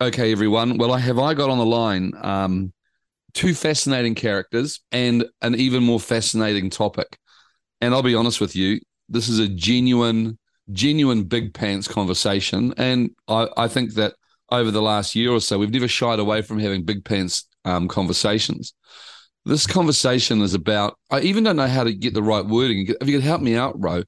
Okay, everyone. Well, I have I got on the line um, two fascinating characters and an even more fascinating topic. And I'll be honest with you, this is a genuine, genuine big pants conversation. And I, I think that over the last year or so, we've never shied away from having big pants um, conversations. This conversation is about, I even don't know how to get the right wording. If you could help me out, Ro,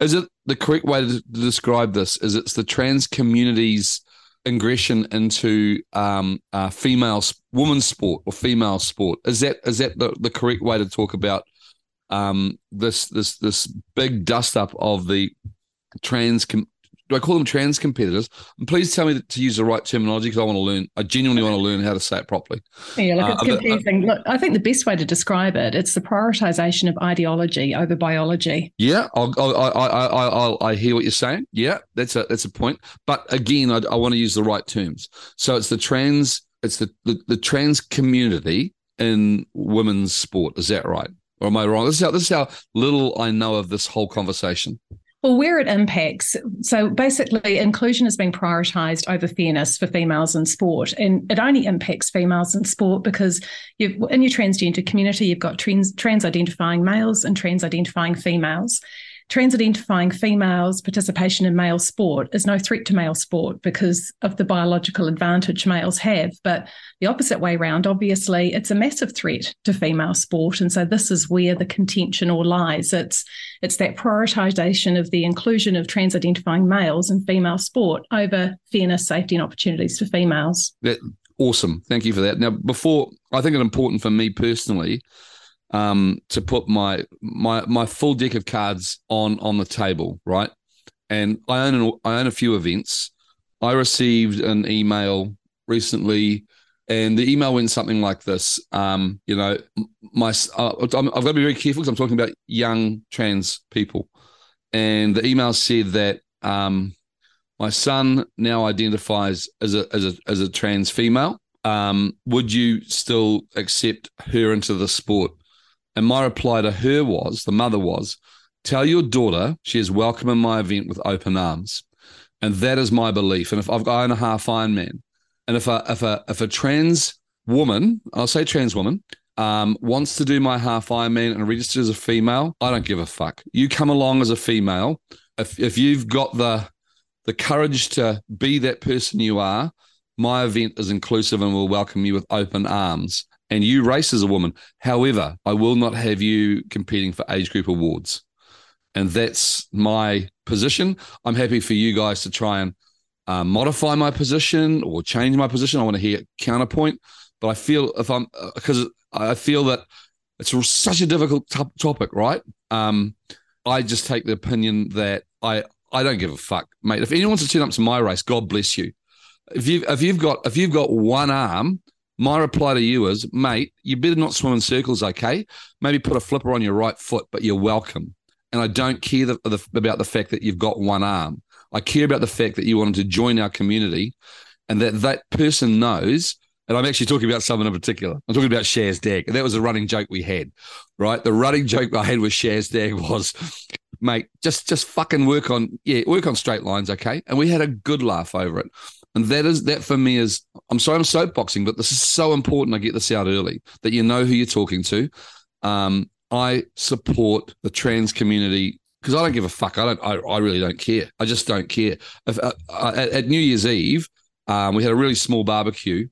is it the correct way to, describe this? Is it's the trans community's ingression into um, uh, female women's sport or female sport. Is that is that the, the correct way to talk about um, this this this big dust up of the trans com- do I call them trans competitors? And please tell me to use the right terminology because I want to learn. I genuinely want to learn how to say it properly. Yeah, look, it's uh, confusing. look, I think the best way to describe it it's the prioritization of ideology over biology. Yeah, I, I, I, I hear what you're saying. Yeah, that's a that's a point. But again, I, I want to use the right terms. So it's the trans, it's the, the, the trans community in women's sport. Is that right? Or am I wrong? This is how this is how little I know of this whole conversation. Well, where it impacts, so basically, inclusion is being prioritised over fairness for females in sport, and it only impacts females in sport because in your transgender community, you've got trans, trans identifying males and trans identifying females trans identifying females' participation in male sport is no threat to male sport because of the biological advantage males have. But the opposite way around, obviously, it's a massive threat to female sport. And so this is where the contention all lies. It's it's that prioritization of the inclusion of trans identifying males in female sport over fairness, safety, and opportunities for females. Awesome. Thank you for that. Now, before I think it's important for me personally um, to put my my my full deck of cards on on the table, right? And I own an, I own a few events. I received an email recently, and the email went something like this: um, you know, my uh, I've got to be very careful because I'm talking about young trans people, and the email said that um, my son now identifies as a as a as a trans female. Um, would you still accept her into the sport? And my reply to her was, the mother was, tell your daughter she is welcome in my event with open arms. And that is my belief. And if I've got a half Iron Man, and if a if a if a trans woman, I'll say trans woman, um, wants to do my half Iron Man and register as a female, I don't give a fuck. You come along as a female. If if you've got the the courage to be that person you are, my event is inclusive and will welcome you with open arms and you race as a woman. However, I will not have you competing for age group awards. And that's my position. I'm happy for you guys to try and uh, modify my position or change my position. I want to hear counterpoint. But I feel if I'm, because uh, I feel that it's such a difficult t- topic, right? Um, I just take the opinion that I, I don't give a fuck, mate. If anyone wants to turn up to my race, God bless you. If you if you've got if you've got one arm my reply to you is, mate, you better not swim in circles, okay? Maybe put a flipper on your right foot, but you're welcome. And I don't care the, the, about the fact that you've got one arm. I care about the fact that you wanted to join our community and that that person knows. And I'm actually talking about someone in particular. I'm talking about Shaz Dag. And that was a running joke we had, right? The running joke I had with Shaz Dag was, mate, just just fucking work on, yeah, work on straight lines, okay? And we had a good laugh over it. And that is that for me is I'm sorry I'm soapboxing, but this is so important. I get this out early that you know who you're talking to. Um, I support the trans community because I don't give a fuck. I don't. I, I really don't care. I just don't care. If, uh, uh at, at, New Year's Eve, um, we had a really small barbecue,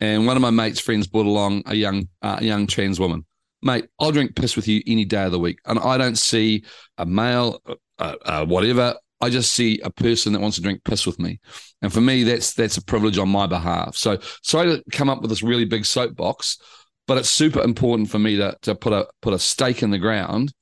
and one of my mates' friends brought along a young uh, young trans woman. Mate, I'll drink piss with you any day of the week, and I don't see a male, uh, uh whatever. I just see a person that wants to drink piss with me. And for me, that's that's a privilege on my behalf. So sorry to come up with this really big soapbox, but it's super important for me to to put a put a stake in the ground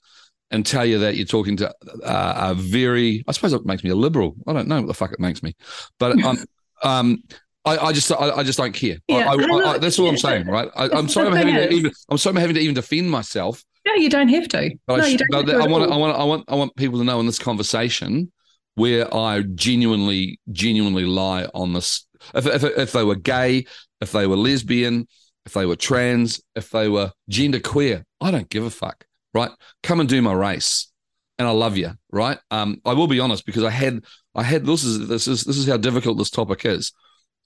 and tell you that you're talking to uh, a very I suppose it makes me a liberal. I don't know what the fuck it makes me, but I'm um I, I just I, I, just don't care. Yeah, I, I, that's all I'm saying, right? I, am sorry I'm having to even I'm sorry I'm having to even defend myself. No, you don't have to. But no, you don't. I want I want I want I want people to know in this conversation where I genuinely, genuinely lie on this. If, if, if they were gay, if they were lesbian, if they were trans, if they were gender queer, I don't give a fuck, right? Come and do my race, and I love you, right? Um, I will be honest because I had, I had this is this is this is how difficult this topic is.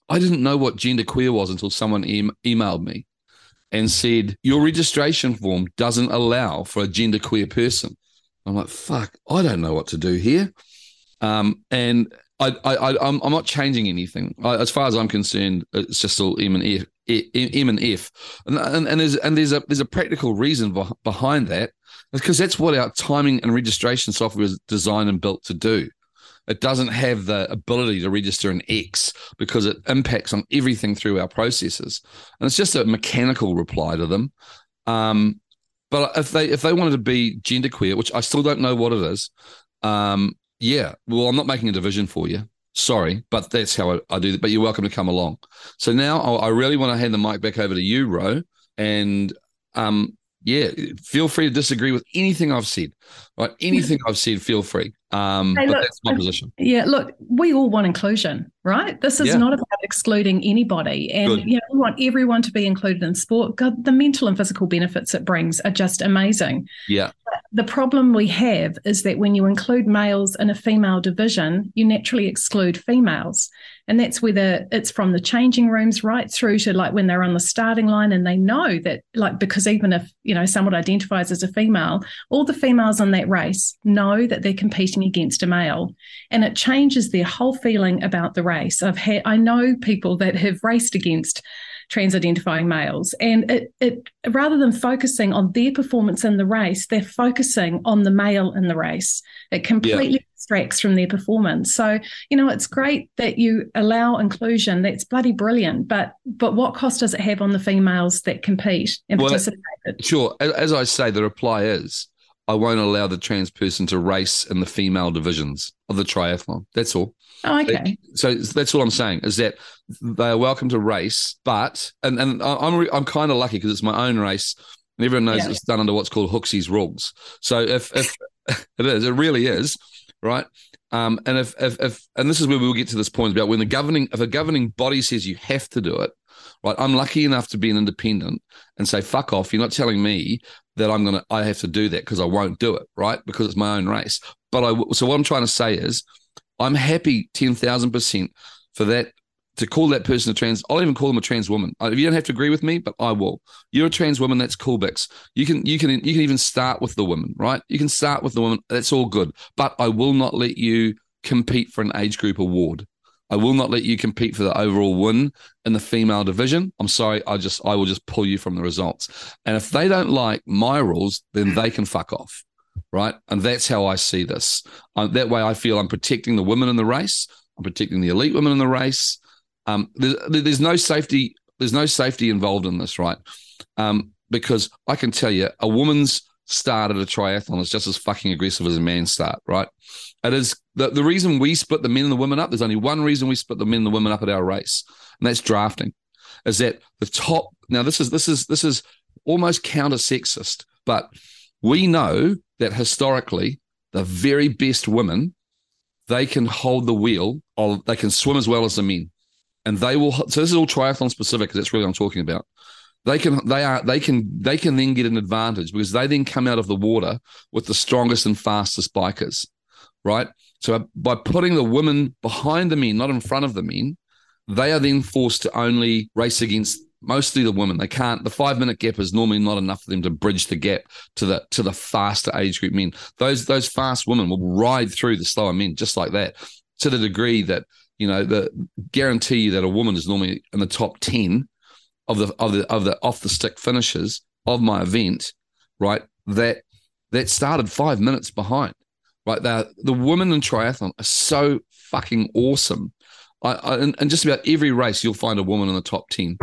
I didn't know what genderqueer was until someone e- emailed me and said, Your registration form doesn't allow for a genderqueer person. I'm like, fuck, I don't know what to do here. Um, and I, I, I'm, I'm not changing anything. I, as far as I'm concerned, it's just all M and F, M and F, and, and, and there's and there's a there's a practical reason behind that, because that's what our timing and registration software is designed and built to do. It doesn't have the ability to register an X because it impacts on everything through our processes, and it's just a mechanical reply to them. Um, but if they if they wanted to be genderqueer, which I still don't know what it is, um, yeah, well, I'm not making a division for you. Sorry, but that's how I, I do. But you're welcome to come along. So now I, I really want to hand the mic back over to you, Ro, and um, yeah, feel free to disagree with anything I've said. Right, anything I've said, feel free. Um, hey, but look, that's my position. Yeah, look, we all want inclusion, right? This is yeah. not about excluding anybody, and Good. you know, we want everyone to be included in sport. God, the mental and physical benefits it brings are just amazing. Yeah. the problem we have is that when you include males in a female division, you naturally exclude females. And that's whether it's from the changing rooms right through to like when they're on the starting line and they know that, like, because even if, you know, someone identifies as a female, all the females in that race know that they're competing against a male. And it changes their whole feeling about the race. I've had, I know people that have raced against trans identifying males. And it, it rather than focusing on their performance in the race, they're focusing on the male in the race. It completely yeah. distracts from their performance. So, you know, it's great that you allow inclusion. That's bloody brilliant. But but what cost does it have on the females that compete and well, participate? Sure. As I say, the reply is I won't allow the trans person to race in the female divisions of the triathlon. That's all. Oh, okay. So that's all I'm saying is that they are welcome to race, but and and I'm I'm kind of lucky because it's my own race, and everyone knows yeah. it's done under what's called Hooksy's rules. So if if it is, it really is, right? Um, and if, if if and this is where we'll get to this point about when the governing if a governing body says you have to do it, right? I'm lucky enough to be an independent and say fuck off. You're not telling me that I'm gonna I have to do that because I won't do it, right? Because it's my own race. But I so what I'm trying to say is I'm happy 10,000% for that to call that person a trans. I'll even call them a trans woman. Uh, you don't have to agree with me, but I will. You're a trans woman. That's cool, Bix. You can you can you can even start with the woman, right? You can start with the woman. That's all good. But I will not let you compete for an age group award. I will not let you compete for the overall win in the female division. I'm sorry. I just I will just pull you from the results. And if they don't like my rules, then they can fuck off right? And that's how I see this. Um, that way, I feel I'm protecting the women in the race. I'm protecting the elite women in the race. Um, there's, there's no safety. There's no safety involved in this, right? Um, because I can tell you, a woman's start at a triathlon is just as fucking aggressive as a man's start, right? It is the, the reason we split the men and the women up. There's only one reason we split the men and the women up at our race, and that's drafting. Is that the top? Now this is this is this is almost counter sexist, but we know that historically, the very best women, they can hold the wheel or they can swim as well as the men. And they will, so this is all triathlon specific because that's really what I'm talking about. They can, they are, they can, they can then get an advantage because they then come out of the water with the strongest and fastest bikers, right? So by putting the women behind the men, not in front of the men, they are then forced to only race against mostly the women. They can't. The five minute gap is normally not enough for them to bridge the gap to the to the faster age group men. Those those fast women will ride through the slower men just like that, to the degree that you know the guarantee you that a woman is normally in the top ten of the of the of the off the stick finishes of my event, right? That that started five minutes behind. Right, the the women in triathlon are so fucking awesome. I, I and, and just about every race, you'll find a woman in the top ten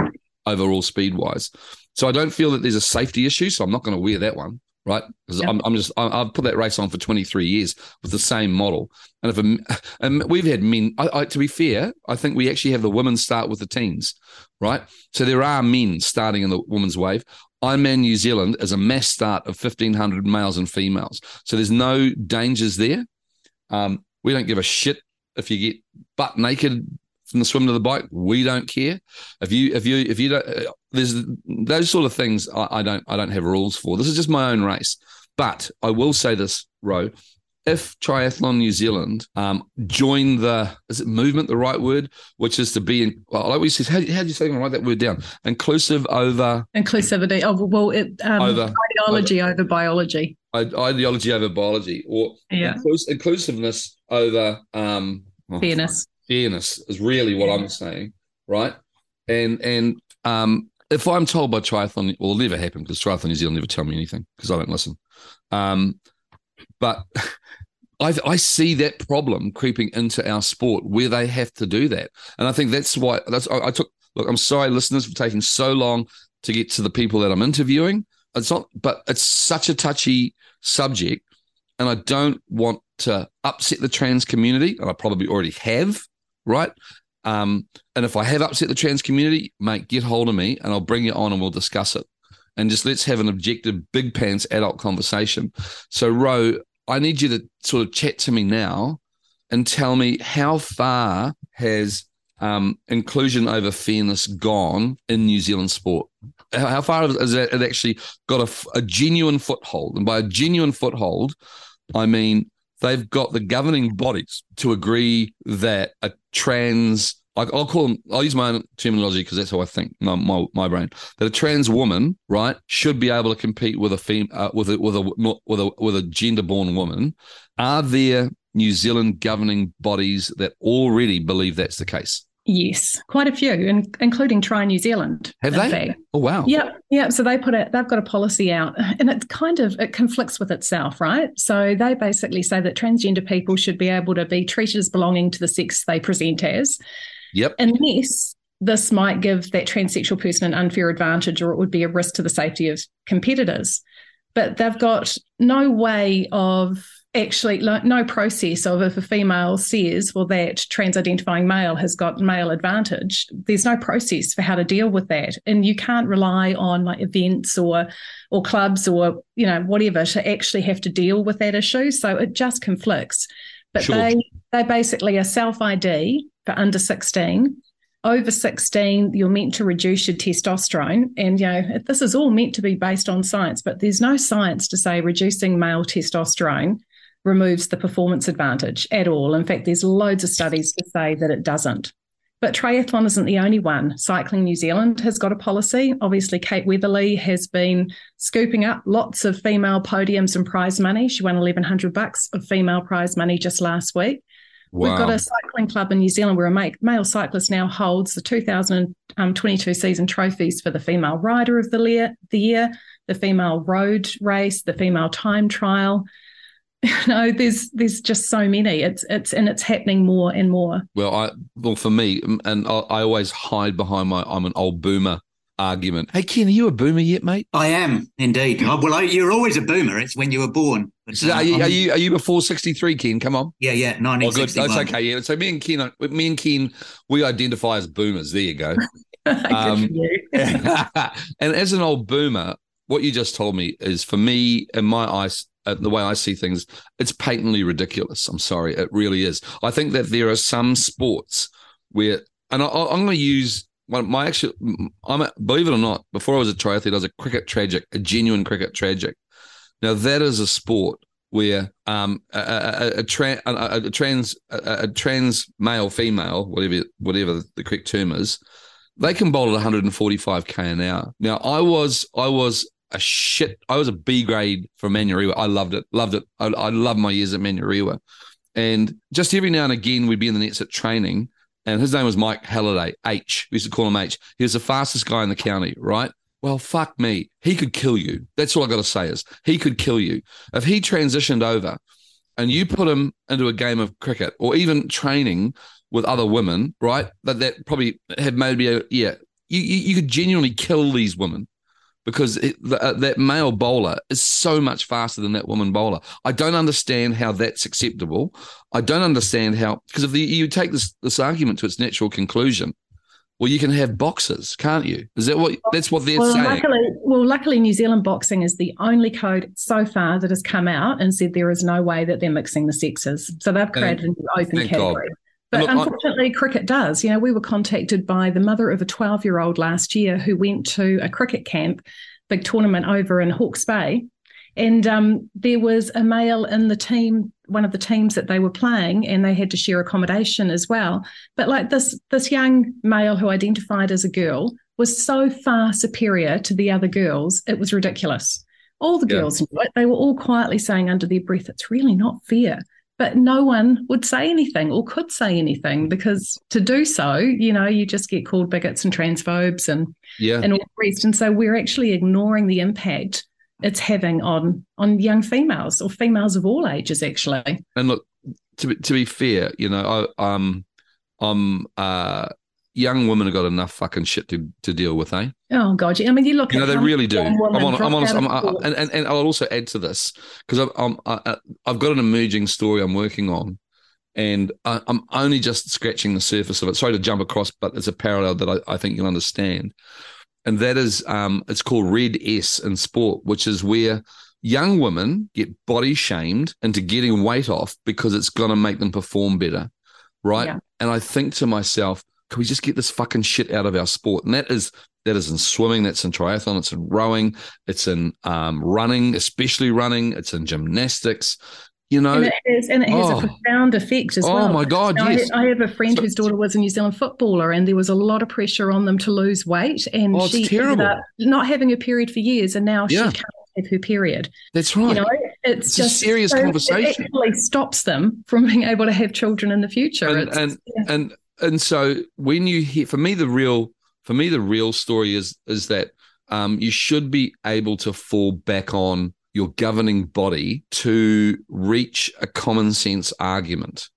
overall speed wise. So I don't feel that there's a safety issue. So I'm not going to wear that one, right? Because I'm, I'm, just I, have put that race on for 23 years with the same model. And if a, and we've had men, I, I, to be fair, I think we actually have the women start with the teens, right? So there are men starting in the women's wave. Ironman New Zealand is a mass start of 1,500 males and females. So there's no dangers there. Um, we don't give a shit if you get butt naked from the swim to the bike. We don't care. If you if you if you don't, uh, there's those sort of things. I, I, don't I don't have rules for. This is just my own race. But I will say this, Ro. if Triathlon New Zealand um, join the is it movement the right word, which is to be in well, like we said, how, how do you say? Write that word down. Inclusive over inclusivity. Oh well, it, um, over ideology over, over biology. Ideology over biology, or yeah. inclusiveness over um, oh, fairness. Fairness is really what yeah. I'm saying, right? And and um, if I'm told by Triathlon, well, it'll never happen because Triathlon New Zealand never tell me anything because I don't listen. Um, but I, I see that problem creeping into our sport where they have to do that, and I think that's why that's I, I took. Look, I'm sorry, listeners, for taking so long to get to the people that I'm interviewing. It's not, but it's such a touchy subject, and I don't want to upset the trans community, and I probably already have, right? Um, and if I have upset the trans community, mate, get hold of me and I'll bring you on and we'll discuss it. And just let's have an objective, big pants adult conversation. So, Ro, I need you to sort of chat to me now and tell me how far has um, inclusion over fairness gone in New Zealand sport? How far has it actually got a, a genuine foothold? And by a genuine foothold, I mean they've got the governing bodies to agree that a trans I'll call them. I'll use my own terminology because that's how I think. My, my, my brain that a trans woman, right, should be able to compete with a fem, uh, with a with a with a with a gender born woman. Are there New Zealand governing bodies that already believe that's the case? Yes, quite a few, including Tri New Zealand. Have they? Fact. Oh wow. Yeah, yeah. So they put it. They've got a policy out, and it kind of it conflicts with itself, right? So they basically say that transgender people should be able to be treated as belonging to the sex they present as. Yep. Unless this might give that transsexual person an unfair advantage, or it would be a risk to the safety of competitors. But they've got no way of actually no process of if a female says well that trans identifying male has got male advantage there's no process for how to deal with that. And you can't rely on like events or or clubs or you know whatever to actually have to deal with that issue. So it just conflicts. But sure. they they basically are self id for under 16 over 16 you're meant to reduce your testosterone. And you know this is all meant to be based on science but there's no science to say reducing male testosterone removes the performance advantage at all. In fact, there's loads of studies to say that it doesn't. But triathlon isn't the only one. Cycling New Zealand has got a policy. Obviously, Kate Weatherly has been scooping up lots of female podiums and prize money. She won 1100 bucks of female prize money just last week. Wow. We've got a cycling club in New Zealand where a male cyclist now holds the 2022 season trophies for the female rider of the year, the female road race, the female time trial. no, there's there's just so many. It's it's and it's happening more and more. Well, I well for me, and I, I always hide behind my I'm an old boomer argument. Hey, Ken, are you a boomer yet, mate? I am indeed. Well, you're always a boomer. It's when you were born. So are, you, are, you, are you before sixty three, Ken? Come on. Yeah, yeah, nineteen sixty one. Oh, That's okay. Yeah. So me and Ken, me and Ken, we identify as boomers. There you go. um, and as an old boomer, what you just told me is for me, in my eyes, uh, the way I see things, it's patently ridiculous. I'm sorry, it really is. I think that there are some sports where, and I, am going to use my, my actual, I'm a, believe it or not, before I was a triathlete, I was a cricket tragic, a genuine cricket tragic. Now that is a sport where um, a, a, a, a trans a, trans male female whatever whatever the correct term is they can bowl at 145k an hour now i was i was a shit. I was a B grade for Manurewa. I loved it, loved it. I, I loved my years at Manurewa. And just every now and again, we'd be in the nets at training. And his name was Mike Halliday, H. We used to call him H. He was the fastest guy in the county, right? Well, fuck me. He could kill you. That's all I got to say is he could kill you. If he transitioned over and you put him into a game of cricket or even training with other women, right? That that probably had maybe a yeah, you, you, you could genuinely kill these women because it, uh, that male bowler is so much faster than that woman bowler. I don't understand how that's acceptable. I don't understand how because if the, you take this this argument to its natural conclusion, well, you can have boxers, can't you? Is that what that's what they're well, saying? Luckily, well, luckily, New Zealand boxing is the only code so far that has come out and said there is no way that they're mixing the sexes. So they've created an open category. God. But Look, unfortunately, I, cricket does. You know, we were contacted by the mother of a 12 year old last year who went to a cricket camp, big tournament over in Hawke's Bay. And um, there was a male in the team, one of the teams that they were playing, and they had to share accommodation as well. But like this, this young male who identified as a girl was so far superior to the other girls, it was ridiculous. All the Yeah. girls knew it. They were all quietly saying under their breath, it's really not fair. But no one would say anything or could say anything because to do so, you know, you just get called bigots and transphobes and, Yeah. and all the rest. And so we're actually ignoring the impact it's having on on young females or females of all ages, actually. And look, to be, to be fair, you know, I, um, I'm uh, young women have got enough fucking shit to, to deal with, eh? Oh God! I mean, you look. You know, they really do. I'm on. I'm honest. I'm, I, and, and and I'll also add to this because I'm, I'm I, I've got an emerging story I'm working on, and I, I'm only just scratching the surface of it. Sorry to jump across, but it's a parallel that I, I think you'll understand, and that is um, it's called RED-S in sport, which is where young women get body shamed into getting weight off because it's going to make them perform better, right? Yeah. And I think to myself, can we just get this fucking shit out of our sport? And that is that is in swimming, that's in triathlon, it's in rowing, it's in um, running, especially running, it's in gymnastics. You know, and it has, and it has Oh. a profound effect as oh well. Oh my god, Now, yes. I, I have a friend So- whose daughter was a New Zealand footballer, and there was a lot of pressure on them to lose weight, and Oh, she terrible. ended up not having a period for years, and now Yeah. she can't have her period. That's right. You know, it's, It's a just serious so conversation. It actually stops them from being able to have children in the future. and It's- and, yeah. and and so when you hear for me the real for me the real story is is that um, you should be able to fall back on your governing body to reach a common sense argument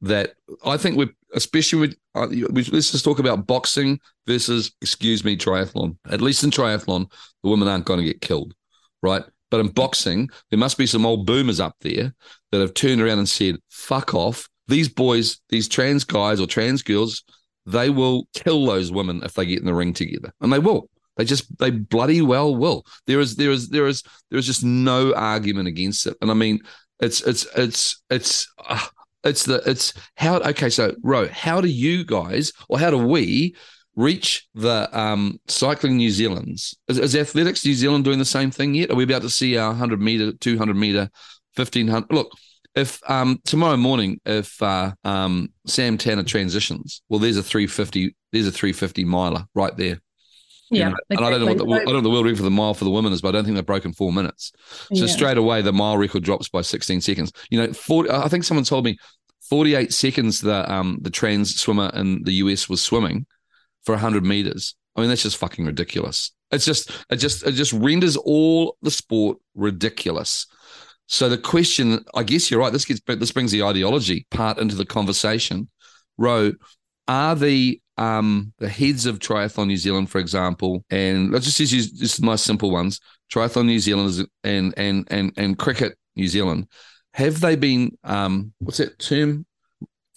that I think we're especially with uh, let's just talk about boxing versus excuse me triathlon. At least in triathlon the women aren't going to get killed right? But in boxing there must be some old boomers up there that have turned around and said fuck off these boys these trans guys or trans girls they will kill those women if they get in the ring together. And they will. They just they bloody well will. There is there is there is there is just no argument against it. And i mean it's it's it's it's uh, it's the it's how okay so ro how do you guys or how do we reach the um cycling new zealand's? Is, is athletics new zealand doing the same thing yet? Are we about to see our 100 meter 200 meter 1500 look if um tomorrow morning if uh um sam tanner transitions well there's a 350 there's a 350 miler right there you yeah, know? and I don't know what the, I don't know the world record for the mile for the women is, but I don't think they've broken four minutes. So Yeah. straight away, the mile record drops by 16 seconds. You know, 40, I think someone told me 48 seconds the um the trans swimmer in the US was swimming for 100 meters. I mean, that's just fucking ridiculous. It's just it just it just renders all the sport ridiculous. So the question, I guess you're right. This gets this brings the ideology part into the conversation. Ro, are the um the heads of Triathlon New Zealand, for example, and let's just use just nice simple ones, Triathlon New Zealand and and and and Cricket New Zealand, have they been um what's that term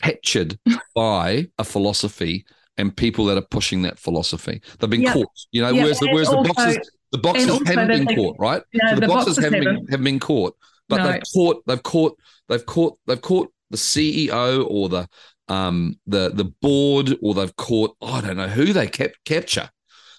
captured by a philosophy and people that are pushing that philosophy? They've been Yeah. caught, you know. Yeah, whereas the whereas the boxes the boxers also haven't been caught, right? No, so the, boxers haven't been, haven't been caught, but No. they've caught they've caught they've caught they've caught the CEO or the um the the board or they've caught I don't know who they cap- capture,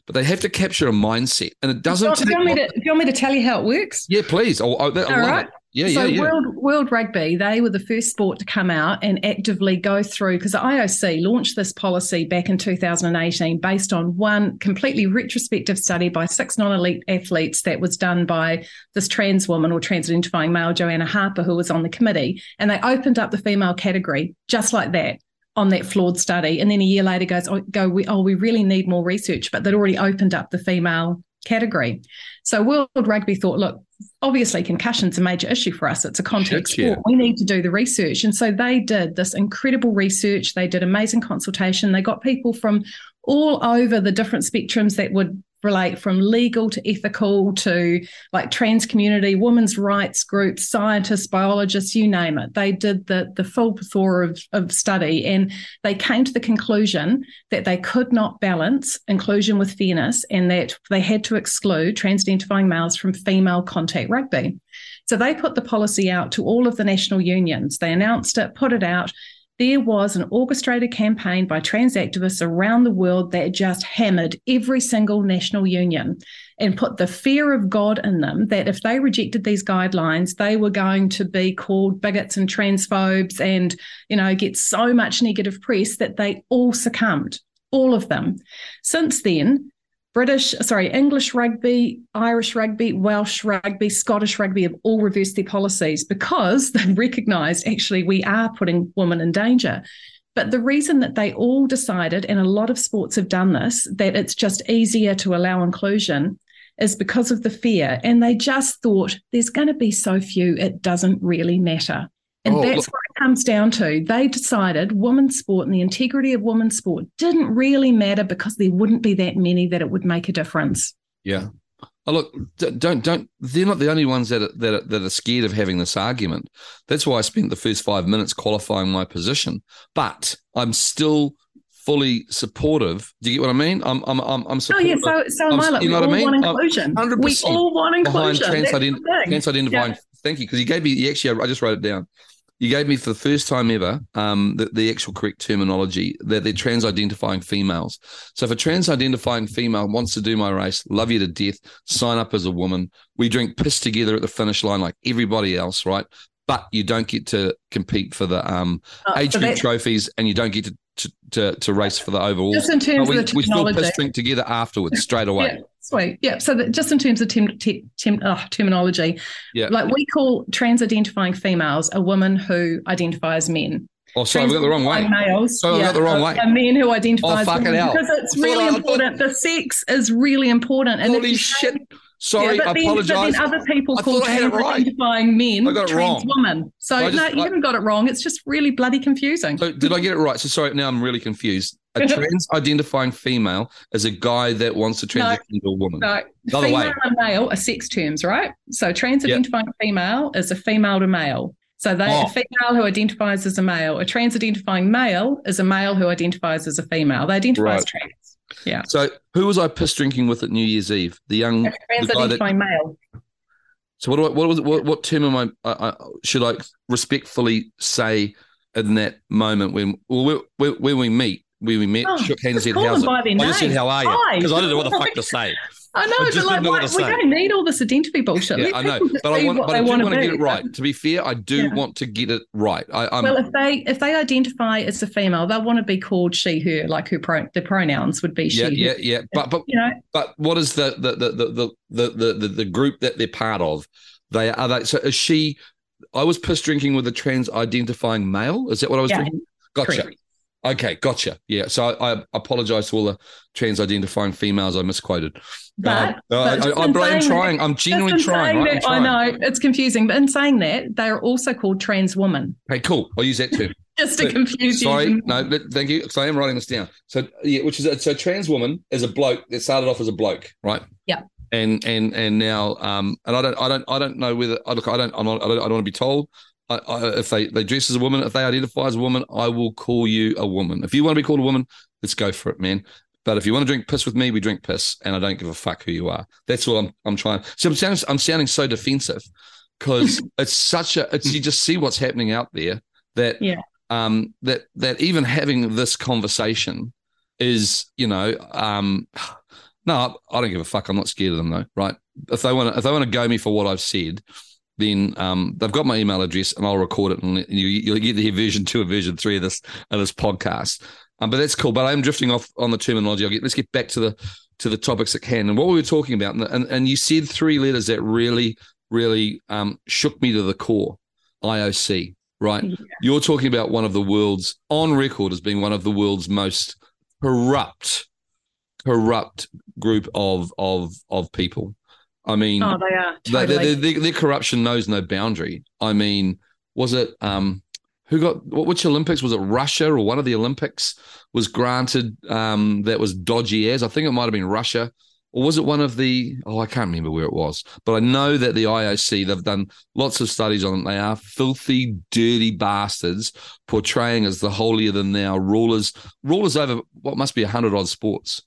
but they have to capture a mindset, and it doesn't do, take. you want me to, do you want me to tell you how it works? yeah, please. Oh, oh, that, I All right. Yeah, so yeah, yeah. World World Rugby, they were the first sport to come out and actively go through because the IOC launched this policy back in 2018 based on one completely retrospective study by six non-elite athletes that was done by this trans woman or trans-identifying male, Joanna Harper, who was on the committee, and they opened up the female category just like that on that flawed study. And then a year later goes, oh, go, we, oh, we really need more research, but they'd already opened up the female category. So World Rugby thought, look, obviously concussion's a major issue for us. It's a contact Shit, yeah. sport. We need to do the research. And so they did this incredible research. They did amazing consultation. They got people from all over the different spectrums that would relate from legal to ethical to like trans community, women's rights groups, scientists, biologists, you name it. They did the the full plethora of, of study and they came to the conclusion that they could not balance inclusion with fairness and that they had to exclude trans-identifying males from female contact rugby. So they put the policy out to all of the national unions. They announced it, put it out, there was an orchestrated campaign by trans activists around the world that just hammered every single national union and put the fear of God in them that if they rejected these guidelines, they were going to be called bigots and transphobes and, you know, get so much negative press that they all succumbed, all of them. Since then, British, sorry, English rugby, Irish rugby, Welsh rugby, Scottish rugby have all reversed their policies because they've recognised actually we are putting women in danger. But the reason that they all decided, and a lot of sports have done this, that it's just easier to allow inclusion is because of the fear. And they just thought there's going to be so few, it doesn't really matter. And oh, that's look. what it comes down to. They decided women's sport and the integrity of women's sport didn't really matter because there wouldn't be that many that it would make a difference. Yeah. Oh, look, don't don't. They're not the only ones that are, that are, that are scared of having this argument. That's why I spent the first five minutes qualifying my position. But I'm still fully supportive. Do you get what I mean? I'm I'm I'm, I'm supportive. Oh yeah, so so am I. Like, you know what I mean? inclusion. We all want inclusion. Behind trans, ident- trans identifying. Yeah. Thank you, because you gave me. Actually, I just wrote it down you gave me for the first time ever um, the, the, actual correct terminology that they're trans identifying females. So if a trans identifying female wants to do my race, love you to death, sign up as a woman. We drink piss together at the finish line like everybody else, right? But you don't get to compete for the um, oh, age group trophies and you don't get to to, to, to race for the overall. Just in terms we, of the technology. We still piss drink together afterwards, straight away. Yeah, sweet. Yeah. So that just in terms of tem, tem, oh, terminology, yeah. like we call trans identifying females a woman who identifies men. Oh, sorry, we got the wrong way. Males, sorry, yeah, got the wrong uh, way. A man who identifies oh, it out. because it's really important. The sex is really important. And Holy shit. Sorry, yeah, I apologize. But then other people call trans right. identifying men I got it trans wrong. woman. So just, no, you I, haven't got it wrong. It's just really bloody confusing. So did I get it right? So sorry, now I'm really confused. A trans identifying female is a guy that wants to transition no, into a woman. No, female way. and male are sex terms, right? So trans identifying yep. female is a female to male. So they oh. a female who identifies as a male. A trans identifying male is a male who identifies as a female. They identify right. as trans. Yeah. So who was I piss drinking with at New Year's Eve? The young trans identifying male. So what do I, what was what, what term am I, I, I, should I respectfully say in that moment when when, when we meet when we met oh, shook hands and said how's it? I just said how are you because I didn't know what the fuck to say. I know, I but like, like we don't need all this identity bullshit. Yeah, I know, but I want, but I do want to get it right. To be fair, I do yeah. want to get it right. I, I'm, well, if they if they identify as a female, they'll want to be called she, her, like her pro, the pronouns would be she. Yeah, yeah, yeah. But but you know, but what is the the the the the the, the, the group that they're part of? They are they. So is she? I was piss drinking with a trans identifying male. Is that what I was yeah, doing? Gotcha. Correct. Okay, gotcha. Yeah, so I, I apologize to all the trans identifying females I misquoted. But, uh, but I, am trying. That, I'm genuinely trying, right? that, trying. I know it's confusing, but in saying that, they are also called trans women. Hey, cool. I'll use that too. Just to confuse you. Sorry, no, thank you. So I am writing this down. So yeah, which is a, so trans woman is a bloke that started off as a bloke, right? Yeah. And and and now um and I don't I don't I don't know whether I look I don't I'm not, I don't I don't want to be told I, I, if they, they dress as a woman, if they identify as a woman, I will call you a woman. If you want to be called a woman, let's go for it, man. But if you want to drink piss with me, we drink piss, and I don't give a fuck who you are. That's all I'm I'm trying. So I'm sounding I'm sounding so defensive because it's such a it's you just see what's happening out there that yeah um that that even having this conversation is you know um no I don't give a fuck. I'm not scared of them though, right? If they want to if they want to go me for what I've said, then um, they've got my email address and I'll record it and you, will get the version two or version three of this of this podcast. Um, but that's cool. But I'm drifting off on the terminology. I'll get, let's get back to the to the topics at hand and what we were talking about. And, and, and you said three letters that really, really um, shook me to the core. IOC, right? Yeah. You're talking about one of the world's on record as being one of the world's most corrupt, corrupt group of of of people. I mean, oh, they are. Totally. Their, their, their, corruption knows no boundary. I mean, was it um, who got which Olympics was it? Russia or one of the Olympics was granted um, that was dodgy as I think it might have been Russia. Or was it one of the? Oh, I can't remember where it was, but I know that the IOC they've done lots of studies on it. They are filthy, dirty bastards, portraying as the holier than thou rulers, rulers over what must be a hundred odd sports,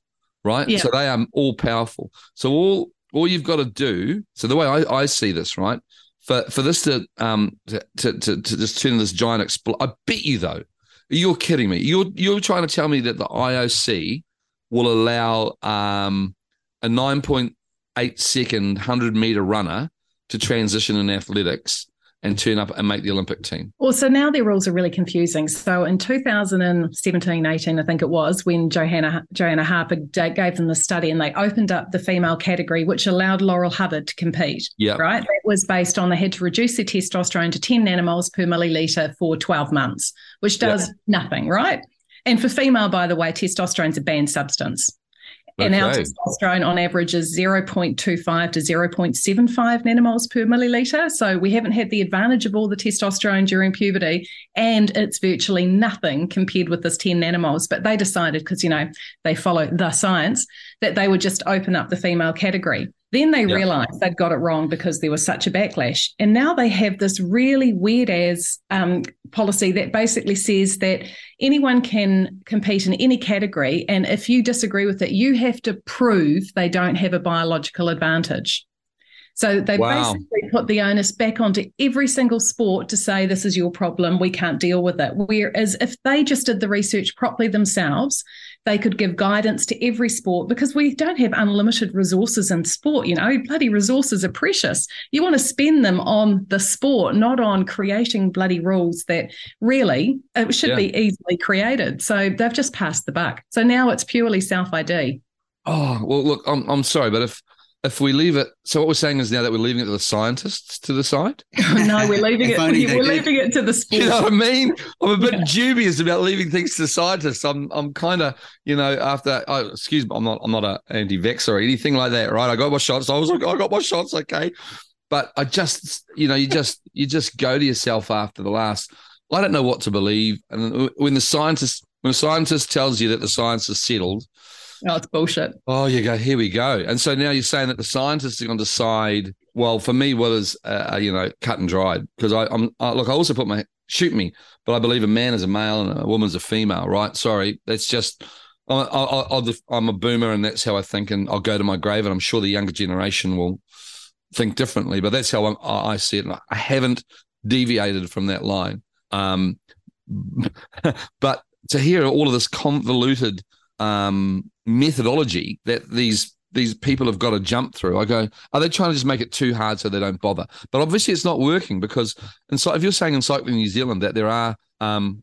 right? Yeah. So they are all powerful. So all all you've got to do. So the way I, I see this, right, for for this to um to to, to, just turn this giant expl- I bet you though, You're kidding me. You're you're trying to tell me that the IOC will allow um, a 9.8 second 100 meter runner to transition in athletics and turn up and make the Olympic team. Well, so now their rules are really confusing. So in 2017, 18, I think it was, when Johanna Joanna Harper gave them the study and they opened up the female category, which allowed Laurel Hubbard to compete. Yeah. Right. That was based on they had to reduce their testosterone to 10 nanomoles per milliliter for 12 months, which does yep. nothing, right? And for female, by the way, testosterone's a banned substance. And our testosterone on average is 0.25 to 0.75 nanomoles per milliliter. So we haven't had the advantage of all the testosterone during puberty, and it's virtually nothing compared with this 10 nanomoles. But they decided, because, you know, they follow the science, that they would just open up the female category. Then they yep. realized they'd got it wrong because there was such a backlash. And now they have this really weird as um, policy that basically says that anyone can compete in any category. And if you disagree with it, you have to prove they don't have a biological advantage. So they wow. basically put the onus back onto every single sport to say, this is your problem. We can't deal with it. Whereas if they just did the research properly themselves, they could give guidance to every sport because we don't have unlimited resources in sport. You know, bloody resources are precious. You want to spend them on the sport, not on creating bloody rules that really it should yeah. be easily created. So they've just passed the buck. So now it's purely self ID. Oh, well, look, I'm, I'm sorry, but if if we leave it, so what we're saying is now that we're leaving it to the scientists to decide. no, we're leaving it. We're leaving it to the sport. You know what I mean? I'm a bit yeah. dubious about leaving things to scientists. I'm, I'm kind of, you know, after. Oh, excuse me, I'm not, I'm not an anti-vax or anything like that, right? I got my shots. I was like, I got my shots, okay. But I just, you know, you just, you just go to yourself after the last. I don't know what to believe, and when the scientist, when a scientist tells you that the science is settled Oh, it's bullshit. Oh, you go, here we go. And so now you're saying that the scientists are going to decide, well, for me, what is, uh, uh you know, cut and dried? Because I, I'm, I, look, I also put my, shoot me, but I believe a man is a male and a woman's a female, right? Sorry. That's just, I, I, I'm a boomer and that's how I think, and I'll go to my grave. And I'm sure the younger generation will think differently, but that's how I, I see it. And I haven't deviated from that line. Um, but to hear all of this convoluted um, methodology that these these people have got to jump through. I go, are they trying to just make it too hard so they don't bother? But obviously, it's not working because, and so if you're saying in Cycling New Zealand that there are um,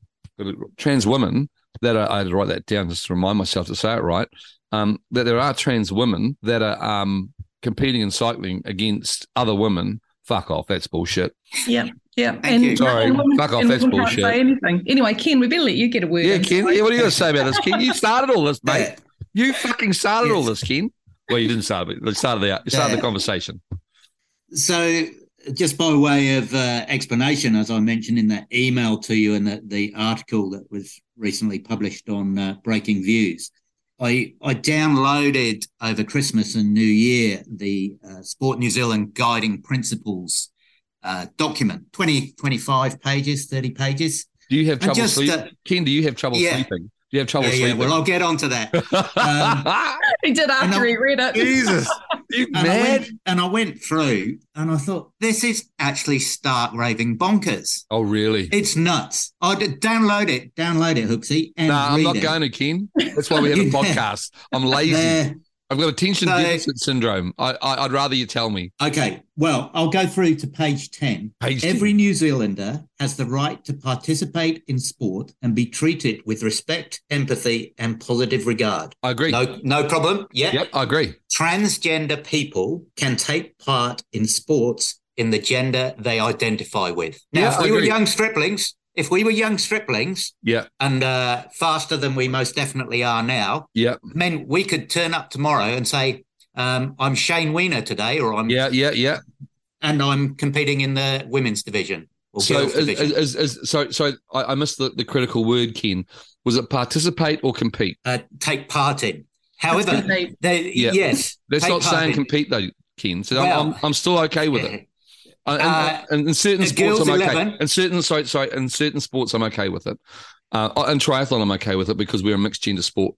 trans women that are, I had to write that down just to remind myself to say it right, um, that there are trans women that are um, competing in cycling against other women. Fuck off, that's bullshit. Yeah. Yeah, Thank and you. sorry, fuck off. That's bullshit. Say anything. Anyway, Ken, we better let you get a word. Yeah, Ken. Yeah, what are you going to say about this, Ken? You started all this, mate. You fucking started yes. all this, Ken. Well, you didn't start it. You started the you started the conversation. So, just by way of uh, explanation, as I mentioned in that email to you and the, the article that was recently published on uh, Breaking Views, I I downloaded over Christmas and New Year the uh, Sport New Zealand guiding principles uh, document 20, 25 pages, 30 pages. Do you have trouble sleeping? Uh, Ken, do you have trouble yeah. sleeping? Do you have trouble yeah, sleeping? Yeah, well, I'll get onto that. Um, he did after he read it. Jesus. you and mad? I went, and I went through and I thought, this is actually stark raving bonkers. Oh, really? It's nuts. I did download it, download it, Hooksy. No, nah, I'm not it. going to, Ken. That's why we have a podcast. I'm lazy. I've got attention so, deficit syndrome. I, I, would rather you tell me. Okay. Well, I'll go through to page 10. Page Every 10. New Zealander has the right to participate in sport and be treated with respect, empathy, and positive regard. I agree. No, no problem. Yeah. Yep, I agree. Transgender people can take part in sports in the gender they identify with. Now, yeah, if we were young striplings, if we were young striplings, yeah, and uh, faster than we most definitely are now, yeah, men, we could turn up tomorrow and say, um, "I'm Shane Weiner today," or "I'm yeah, yeah, yeah," and I'm competing in the women's division. so, as, division. As, as, so, so I, I missed the, the critical word, Ken. Was it participate or compete? Uh, take part in. However, they, yeah. yes, that's not saying in. compete though, Ken. So well, I'm, I'm, I'm still okay with it. Uh, and, uh, and, in certain sports, I'm okay. 11. In certain, sorry, sorry, in certain sports, I'm okay with it. Uh, and triathlon, I'm okay with it because we're a mixed gender sport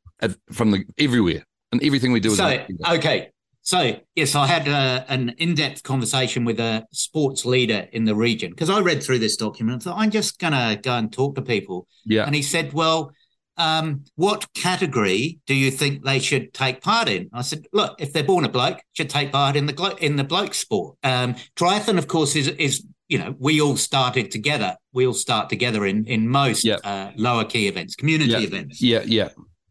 from the everywhere, and everything we do is so okay. So, yes, I had uh, an in depth conversation with a sports leader in the region because I read through this document and thought, I'm just going to go and talk to people. Yeah. And he said, Well, um, what category do you think they should take part in? I said, look, if they're born a bloke, should take part in the in the bloke sport. Um, triathlon, of course, is is you know we all started together. We all start together in in most Yep. uh, lower key events, community Yeah. events. Yeah, yeah.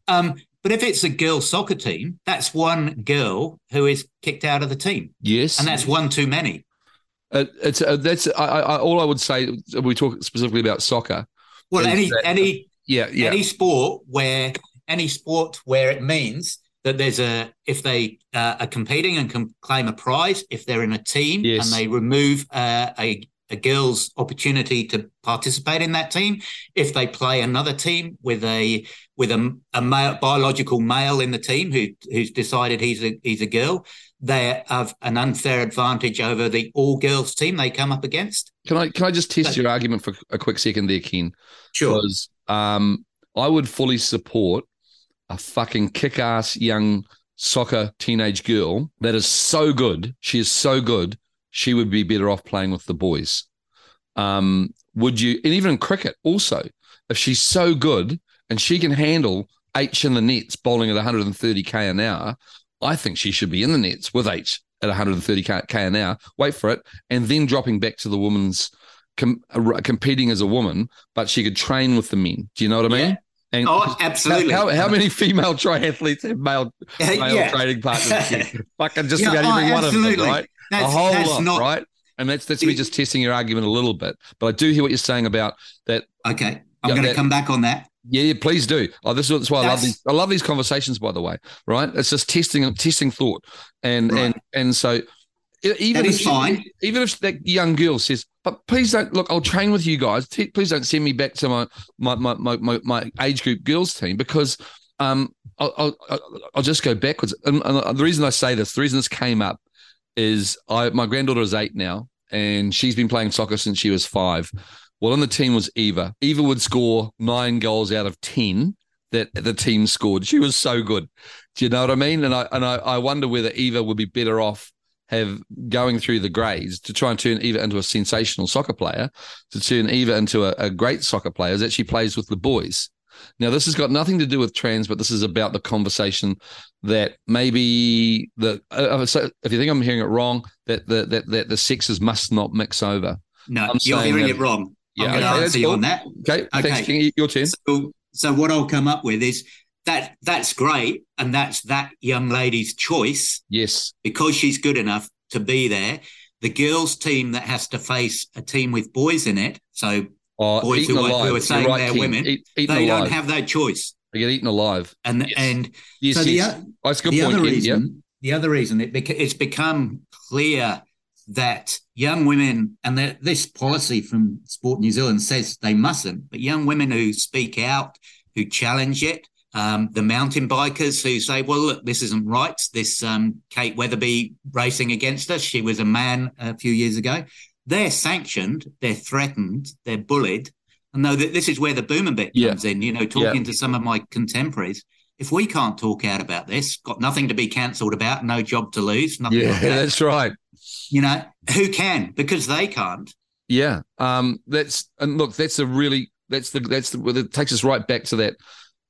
Um, but if it's a girls' soccer team, that's one girl who is kicked out of the team, Yes. and that's one too many. Uh, it's uh, that's I, I, all I would say. We talk specifically about soccer. Well, any that- any Yeah, yeah, any sport where any sport where it means that there's a if they uh, are competing and can claim a prize if they're in a team Yes. and they remove uh, a a girl's opportunity to participate in that team if they play another team with a with a, a male, biological male in the team who who's decided he's a he's a girl they have an unfair advantage over the all girls team they come up against Can I can I just test But- your argument for a quick second there, Ken? sure Because um, I would fully support a fucking kick-ass young soccer teenage girl that is so good. She is so good. She would be better off playing with the boys. Um, would you? And even in cricket, also, if she's so good and she can handle H in the nets bowling at 130k an hour, I think she should be in the nets with H at 130k an hour. Wait for it, and then dropping back to the women's com- competing as a woman, but she could train with the men. Do you know what I mean? Yeah. And oh absolutely how, how many female triathletes have male, male yeah. training partners? Fucking just Yeah, about oh, every one of them, right? that's, a whole lot, not right? And that's that's me just testing your argument a little bit. But I do hear what you're saying about that. Okay, I'm going to come back on that. Yeah, yeah, please do. Oh, this is why I love these. I love these conversations. By the way, right? It's just testing, testing thought, and Right. and and so even That if she- fine. even if that young girl says, "But please don't look. I'll train with you guys. Please don't send me back to my my my my, my, age group girls team because um I'll I'll, I'll- I'll just go backwards." And, and the reason I say this, the reason this came up, is I my granddaughter is eight now, and she's been playing soccer since she was five. Well, on the team was Eva. Eva would score nine goals out of ten that the team scored. She was so good. Do you know what I mean? And I and I, I wonder whether Eva would be better off have going through the grades to try and turn Eva into a sensational soccer player, to turn Eva into a, a great soccer player that she plays with the boys. Now, this has got nothing to do with trans, but this is about the conversation that maybe the uh, so if you think I'm hearing it wrong, that the that that the sexes must not mix over. No, I'm you're hearing that- it wrong. Yeah, I'm going to okay, answer you cool. on that. Okay, thanks, Okay. King. Your turn. So, so what I'll come up with is that that's great, and that's that young lady's choice Yes, because she's good enough to be there. The girls' team that has to face a team with boys in it, so oh, Boys who are- who are saying right, they're King. women, Eat, they alive. don't have that choice. they get eaten alive. And Yes. and Yes, so the, yes. o- oh, That's a good the point. other Ken. reason, Yep. the other reason, it beca- it's become clear that young women, and that this policy from Sport New Zealand says they mustn't, but young women who speak out, who challenge it, um, the mountain bikers who say, "Well, look, this isn't right. This um, Kate Weatherly racing against us. She was a man a few years ago. They're sanctioned. They're threatened. They're bullied." And though this is where the boomer bit Yeah. comes in, you know, talking to some of my contemporaries, if we can't talk out about this, got nothing to be cancelled about, no job to lose, nothing Yeah, like that, that's right. you know, who can? Because they can't. Yeah. Um. That's and look, that's a really that's the that's the well, it takes us right back to that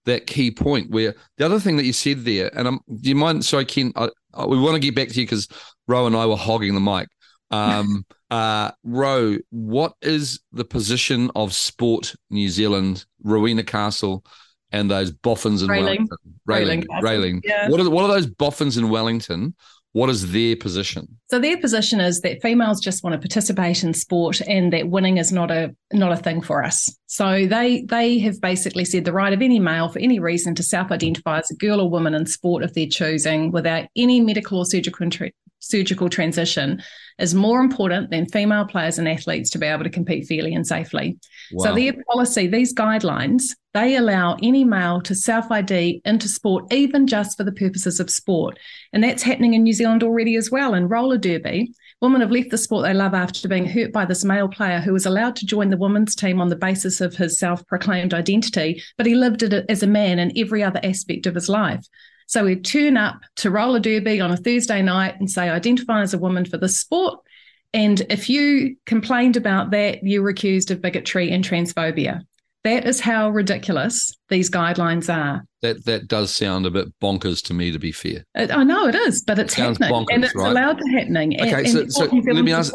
that key point where the other thing that you said there, and I'm do you mind? Sorry, Ken. I, I, we want to get back to you because Ro and I were hogging the mic. Um. uh. Ro, what is the position of sport New Zealand, Rowena Castle, and those boffins in Raelene. Wellington? Raelene. Raelene Raelene. Yeah. What are what are those boffins in Wellington? What is their position? So their position is that females just want to participate in sport and that winning is not a not a thing for us. So they they have basically said the right of any male for any reason to self-identify as a girl or woman in sport of their choosing without any medical or surgical surgical transition is more important than female players and athletes to be able to compete fairly and safely. So Wow. their policy, these guidelines, they allow any male to self-ID into sport, even just for the purposes of sport. And that's happening in New Zealand already as well. In roller derby, women have left the sport they love after being hurt by this male player who was allowed to join the women's team on the basis of his self-proclaimed identity, but he lived it as a man in every other aspect of his life. So we'd turn up to roller derby on a Thursday night and say, identify as a woman for this sport. And if you complained about that, you were accused of bigotry and transphobia. That is how ridiculous these guidelines are. That that does sound a bit bonkers to me, to be fair. It, I know it is, but it's happening, bonkers, and it's right? allowed to happening. Okay, and, so, and so let me ask.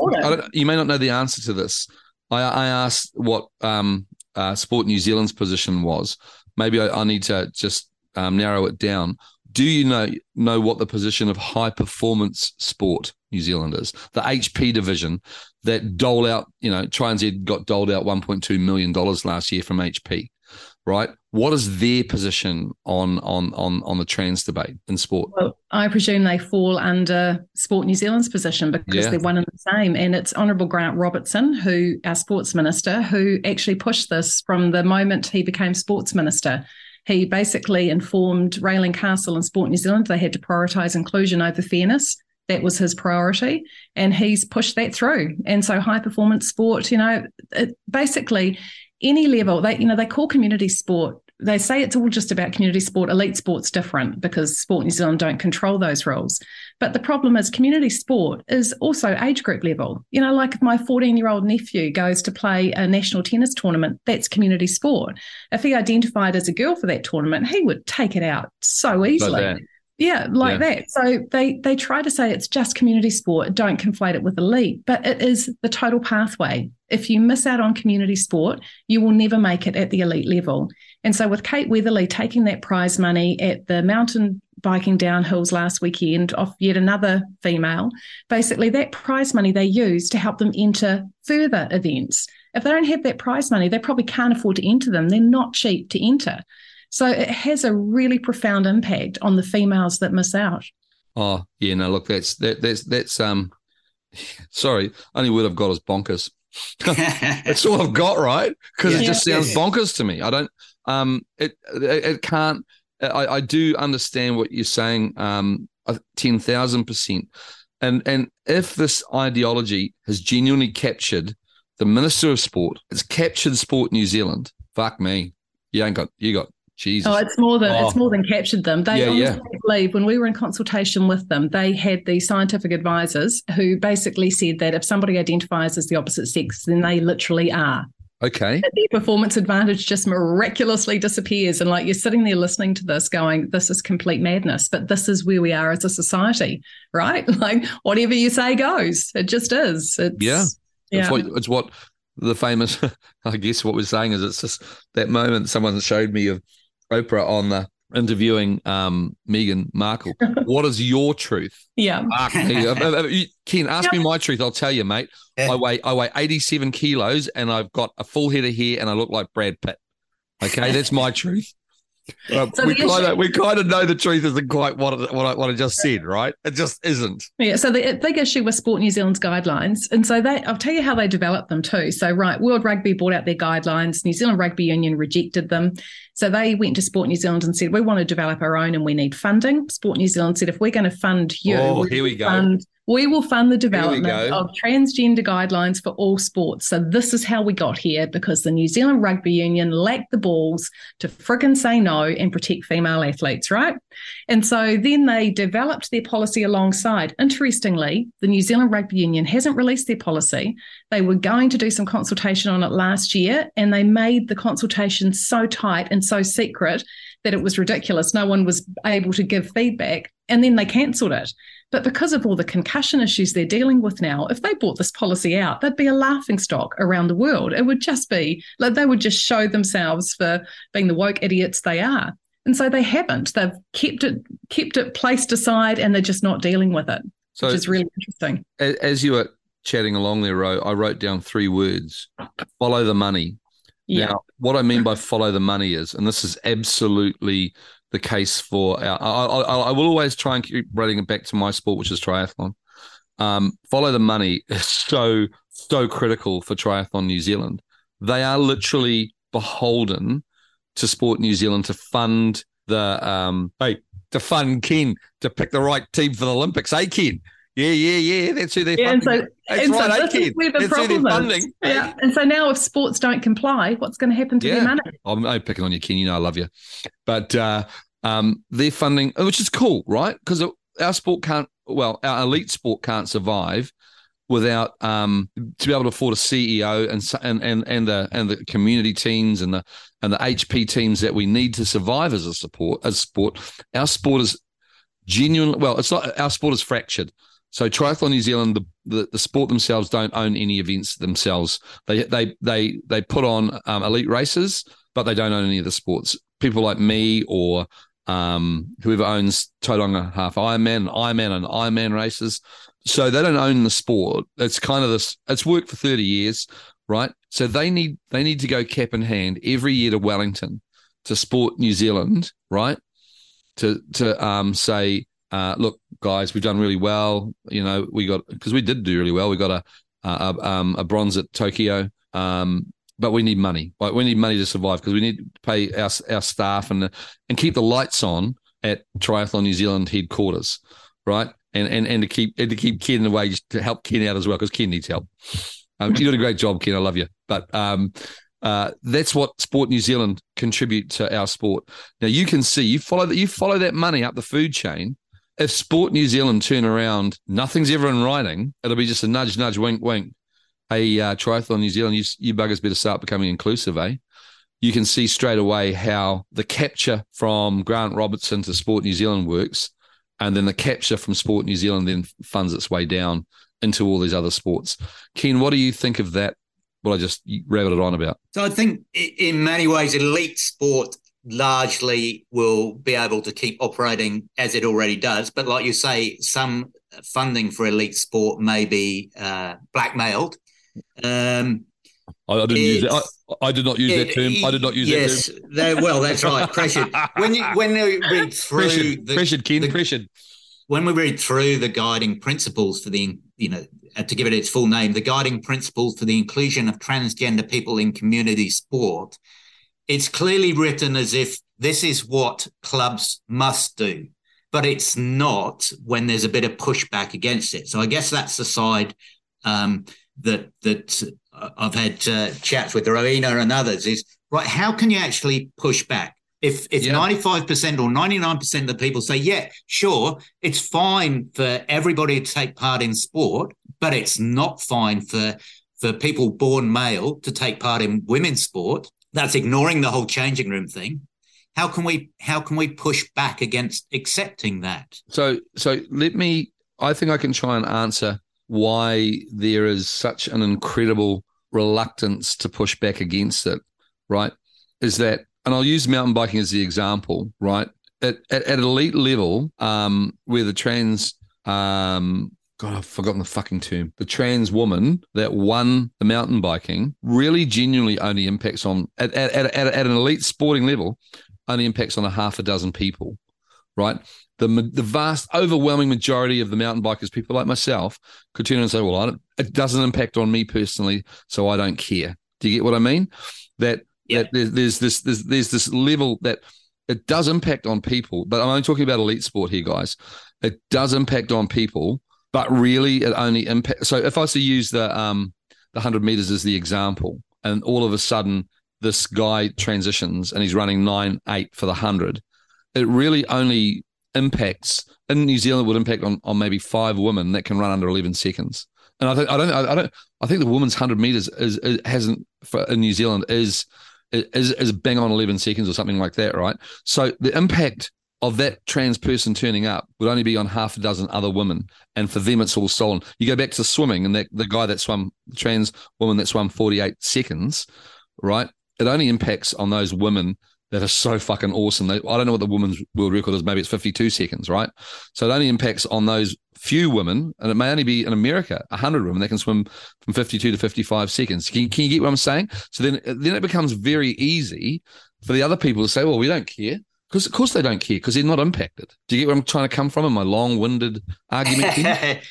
you may not know the answer to this. I, I asked what um, uh, Sport New Zealand's position was. Maybe I, I need to just um, narrow it down. Do you know know what the position of high performance sport New Zealand is? The HP division that dole out, you know, TriNZ got doled out 1.2 million dollars last year from HP, right? What is their position on on on on the trans debate in sport? Well, I presume they fall under Sport New Zealand's position because yeah. they're one and the same. And it's Honourable Grant Robertson, who our sports minister, who actually pushed this from the moment he became sports minister. He basically informed Raelene Castle and Sport New Zealand they had to prioritise inclusion over fairness. That was his priority, and he's pushed that through. And so, high performance sport, you know, it, basically any level, they you know they call community sport they say it's all just about community sport. Elite sport's different because Sport New Zealand don't control those rules. But the problem is community sport is also age group level. You know, like if my 14 year old nephew goes to play a national tennis tournament, that's community sport. If he identified as a girl for that tournament, he would take it out so easily. Like yeah, like yeah. that. So they they try to say it's just community sport. Don't conflate it with elite, but it is the total pathway. If you miss out on community sport, you will never make it at the elite level. And so with Kate Weatherly taking that prize money at the mountain biking downhills last weekend off yet another female, basically that prize money they use to help them enter further events. If they don't have that prize money, they probably can't afford to enter them. They're not cheap to enter. So it has a really profound impact on the females that miss out. Oh yeah, no, look, that's that that's that's um, sorry, only word I've got is bonkers. that's all I've got, right? Because yeah. it just sounds bonkers to me. I don't, um, it it, it can't. I, I do understand what you're saying, um, ten thousand percent, and and if this ideology has genuinely captured the minister of sport, it's captured sport New Zealand. Fuck me, you ain't got you got Jesus. Oh, it's more than oh. it's more than captured them. They yeah, yeah. believe when we were in consultation with them, they had the scientific advisors who basically said that if somebody identifies as the opposite sex, then they literally are. Okay. The performance advantage just miraculously disappears. And like you're sitting there listening to this going, this is complete madness. But this is where we are as a society, right? Like whatever you say goes. It just is. It's, yeah. yeah. It's what, it's what the famous, I guess what we're saying is it's just that moment someone showed me of Oprah on the interviewing um, Meghan Markle. what is your truth? Yeah. Mark, Ken, ask yep. me my truth. I'll tell you, mate. Yeah. I weigh I weigh 87 kilos and I've got a full head of hair and I look like Brad Pitt. Okay, that's my truth. So we, kind of, we kind of know the truth isn't quite what, what, I, what I just said, right? It just isn't. Yeah. So the big issue with Sport New Zealand's guidelines, and so they, I'll tell you how they developed them too. So right, World Rugby brought out their guidelines. New Zealand Rugby Union rejected them. So they went to Sport New Zealand and said, "We want to develop our own, and we need funding." Sport New Zealand said, "If we're going to fund you, oh, here we go." Fund we will fund the development of transgender guidelines for all sports. So this is how we got here because the New Zealand Rugby Union lacked the balls to friggin' say no and protect female athletes, right? And so then they developed their policy alongside. Interestingly, the New Zealand Rugby Union hasn't released their policy. They were going to do some consultation on it last year and they made the consultation so tight and so secret that it was ridiculous. No one was able to give feedback and then they cancelled it. But because of all the concussion issues they're dealing with now, if they brought this policy out, they'd be a laughing stock around the world. It would just be like they would just show themselves for being the woke idiots they are. And so they haven't. They've kept it kept it placed aside and they're just not dealing with it. So which is really interesting. As you were chatting along there, Ro, I wrote down three words. Follow the money. Yeah. Now, what I mean by follow the money is, and this is absolutely the case for our. I, I, I, will always try and keep running it back to my sport, which is triathlon. Um, follow the money is so so critical for triathlon New Zealand. They are literally beholden to Sport New Zealand to fund the um hey to fund Ken to pick the right team for the Olympics. Hey Ken, yeah, yeah, yeah. That's who they're yeah, funding. And so, That's and right, so this is where the That's problem is. Funding. Yeah. And so now if sports don't comply, what's going to happen to yeah. their money? I'm, I'm picking on you, Ken. You know I love you. But uh, Um, they're funding, which is cool, right? Because our sport can't, well, our elite sport can't survive without um, to be able to afford a CEO and and and and the and the community teams and the and the HP teams that we need to survive as a support as sport. Our sport is genuinely well. It's not our sport is fractured. So Triathlon New Zealand, the, the, the, sport themselves don't own any events themselves. They they they they put on um, elite races, but they don't own any of the sports. People like me or um, whoever owns Tauranga Half Ironman, Ironman and Ironman races, so they don't own the sport. It's kind of this. It's worked for thirty years, right? So they need they need to go cap in hand every year to Wellington to Sport New Zealand, right? To to um, say uh, look, guys, we've done really well. You know, we got because we did do really well. We got a a, um, a bronze at Tokyo, um, but we need money. Like we need money to survive because we need to pay our our staff and and keep the lights on at Triathlon New Zealand headquarters, right? And and and to keep and to keep Ken away to help Ken out as well because Ken needs help. Um, you did a great job, Ken. I love you, but um, uh, that's what Sport New Zealand contribute to our sport. Now you can see you follow that you follow that money up the food chain if Sport New Zealand turn around, nothing's ever in writing. It'll be just a nudge, nudge, wink, wink. Hey, uh, Triathlon New Zealand, you, you buggers better start becoming inclusive, eh? You can see straight away how the capture from Grant Robertson to Sport New Zealand works. And then the capture from Sport New Zealand then funds its way down into all these other sports. Ken, what do you think of that? What I just rabbited on about. So I think in many ways, elite sport largely will be able to keep operating as it already does. But like you say, some funding for elite sport may be uh, blackmailed. Um, I, I, didn't use it. I, I, did not use it, that term. I did not use yes, that term. well, that's right. Pressured. When you when you read through pressured, the, pressured, Ken, the, pressured. When we read through the guiding principles for the you know uh, to give it its full name, the guiding principles for the inclusion of transgender people in community sport, it's clearly written as if this is what clubs must do, but it's not when there's a bit of pushback against it. So I guess that's the side um, that that uh, I've had uh, chats with Rowena and others is right. How can you actually push back? If if ninety five percent or ninety nine percent of the people say, yeah, sure, it's fine for everybody to take part in sport, but it's not fine for for people born male to take part in women's sport that's ignoring the whole changing room thing. How can we how can we push back against accepting that? So so let me i think i can try and answer why there is such an incredible reluctance to push back against it right? Is that and i'll use mountain biking as the example right? At, at, at elite level um, where the trans um, God, I've forgotten the fucking term. The trans woman that won the mountain biking really genuinely only impacts on, at, at, at, at an elite sporting level, only impacts on a half a dozen people, right? The, the vast, overwhelming majority of the mountain bikers, people like myself, could turn and say, well, it doesn't impact on me personally, so I don't care. Do you get what I mean? That, yeah. that there's, there's this there's, there's this level that it does impact on people, but I'm only talking about elite sport here, guys. It does impact on people but really it only impacts. So if I was to use the um the hundred meters as the example, and all of a sudden this guy transitions and he's running nine eight for the hundred, it really only impacts in New Zealand would impact on on maybe five women that can run under eleven seconds. And I think I don't I don't I think the women's hundred meters is, is hasn't for, in New Zealand is is is bang on eleven seconds or something like that, right? So the impact of that trans person turning up would only be on half a dozen other women. And for them, it's all stolen. You go back to swimming and that the guy that swam, trans woman that swam 48 seconds, right? It only impacts on those women that are so fucking awesome. They, I don't know what the women's world record is. Maybe it's 52 seconds, right? So it only impacts on those few women, and it may only be in America, 100 women that can swim from 52 to 55 seconds. Can, can you get what I'm saying? So then, then it becomes very easy for the other people to say, well, we don't care because of course they don't care because they're not impacted. Do you get where I'm trying to come from in my long-winded argument?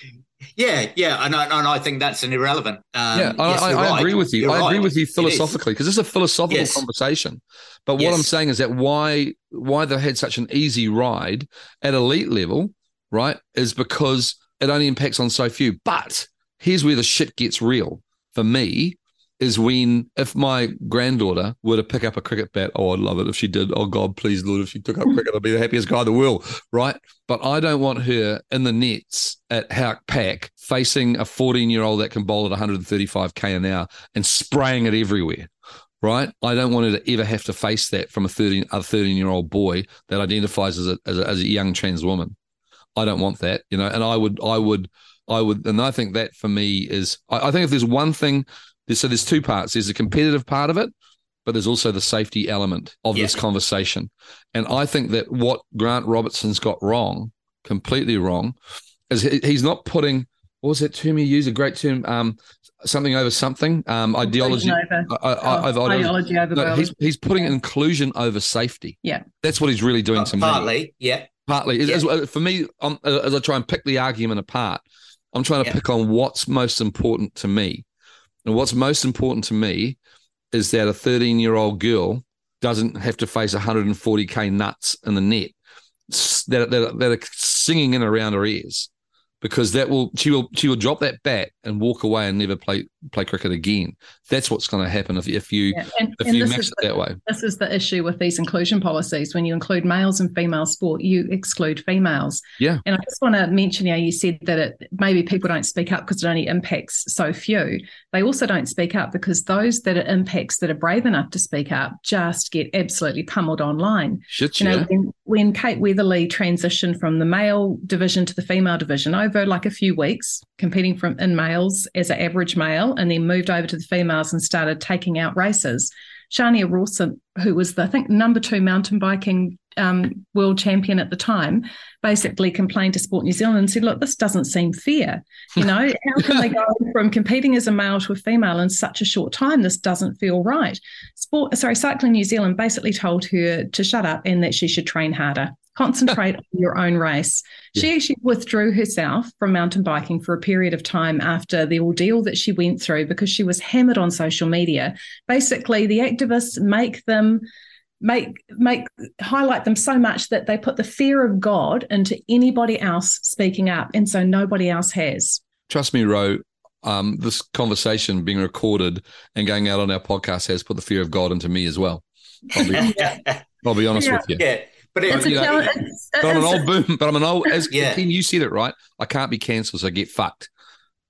yeah, yeah, and I, and I think that's an irrelevant. Um, yeah, I, yes, I, I agree with you. You're I agree right. with you philosophically because it's a philosophical yes. conversation. But what yes. I'm saying is that why why they had such an easy ride at elite level, right, is because it only impacts on so few. But here's where the shit gets real for me is when if my granddaughter were to pick up a cricket bat, oh, I'd love it if she did. Oh God, please, Lord, if she took up hmm. cricket, I'd be the happiest guy in the world, right? But I don't want her in the nets at Howk Pack facing a 14 year old that can bowl at 135k an hour and spraying it everywhere. Right, I don't want her to ever have to face that from a 13 a 13 year old boy that identifies as a, as a as a young trans woman. I don't want that, you know. And I would, I would, I would, and I think that for me is, I, I think if there's one thing so there's two parts. There's a competitive part of it, but there's also the safety element of yeah. this conversation. And I think that what Grant Robertson's got wrong, completely wrong, is he's not putting what was that term you use? A great term, um, something over something, um, ideology over, uh, uh, over, ideology over no, he's, he's putting inclusion over safety. Yeah, that's what he's really doing uh, to partly, me. Partly, yeah, partly. Yeah. As, as, for me, um, as I try and pick the argument apart, I'm trying to yeah. pick on what's most important to me. And what's most important to me is that a 13 year old girl doesn't have to face 140k nuts in the net that, that, that are singing in around her ears because that will she will she will drop that bat and walk away and never play play cricket again. That's what's going to happen if if you yeah. and, if and you mix it the, that way. This is the issue with these inclusion policies. When you include males and female sport, you exclude females. Yeah. And I just want to mention, you know, you said that it maybe people don't speak up because it only impacts so few. They also don't speak up because those that it impacts that are brave enough to speak up just get absolutely pummeled online. Shit, you know, yeah. when, when Kate Weatherly transitioned from the male division to the female division over like a few weeks, competing from in males as an average male, and then moved over to the females and started taking out races. Shania Rawson, who was the I think number two mountain biking um, world champion at the time, basically complained to Sport New Zealand and said, "Look, this doesn't seem fair. You know, how can they go from competing as a male to a female in such a short time? This doesn't feel right." Sport, sorry, Cycling New Zealand basically told her to shut up and that she should train harder concentrate on your own race. Yeah. She actually withdrew herself from mountain biking for a period of time after the ordeal that she went through because she was hammered on social media. Basically, the activists make them make make highlight them so much that they put the fear of God into anybody else speaking up, and so nobody else has. Trust me, Ro. Um, this conversation being recorded and going out on our podcast has put the fear of God into me as well. I'll be, I'll be honest yeah. with you. Yeah. But, it, you know, but I'm an old boom. But I'm an old. As yeah. Ken, you said it right. I can't be cancelled, so I get fucked.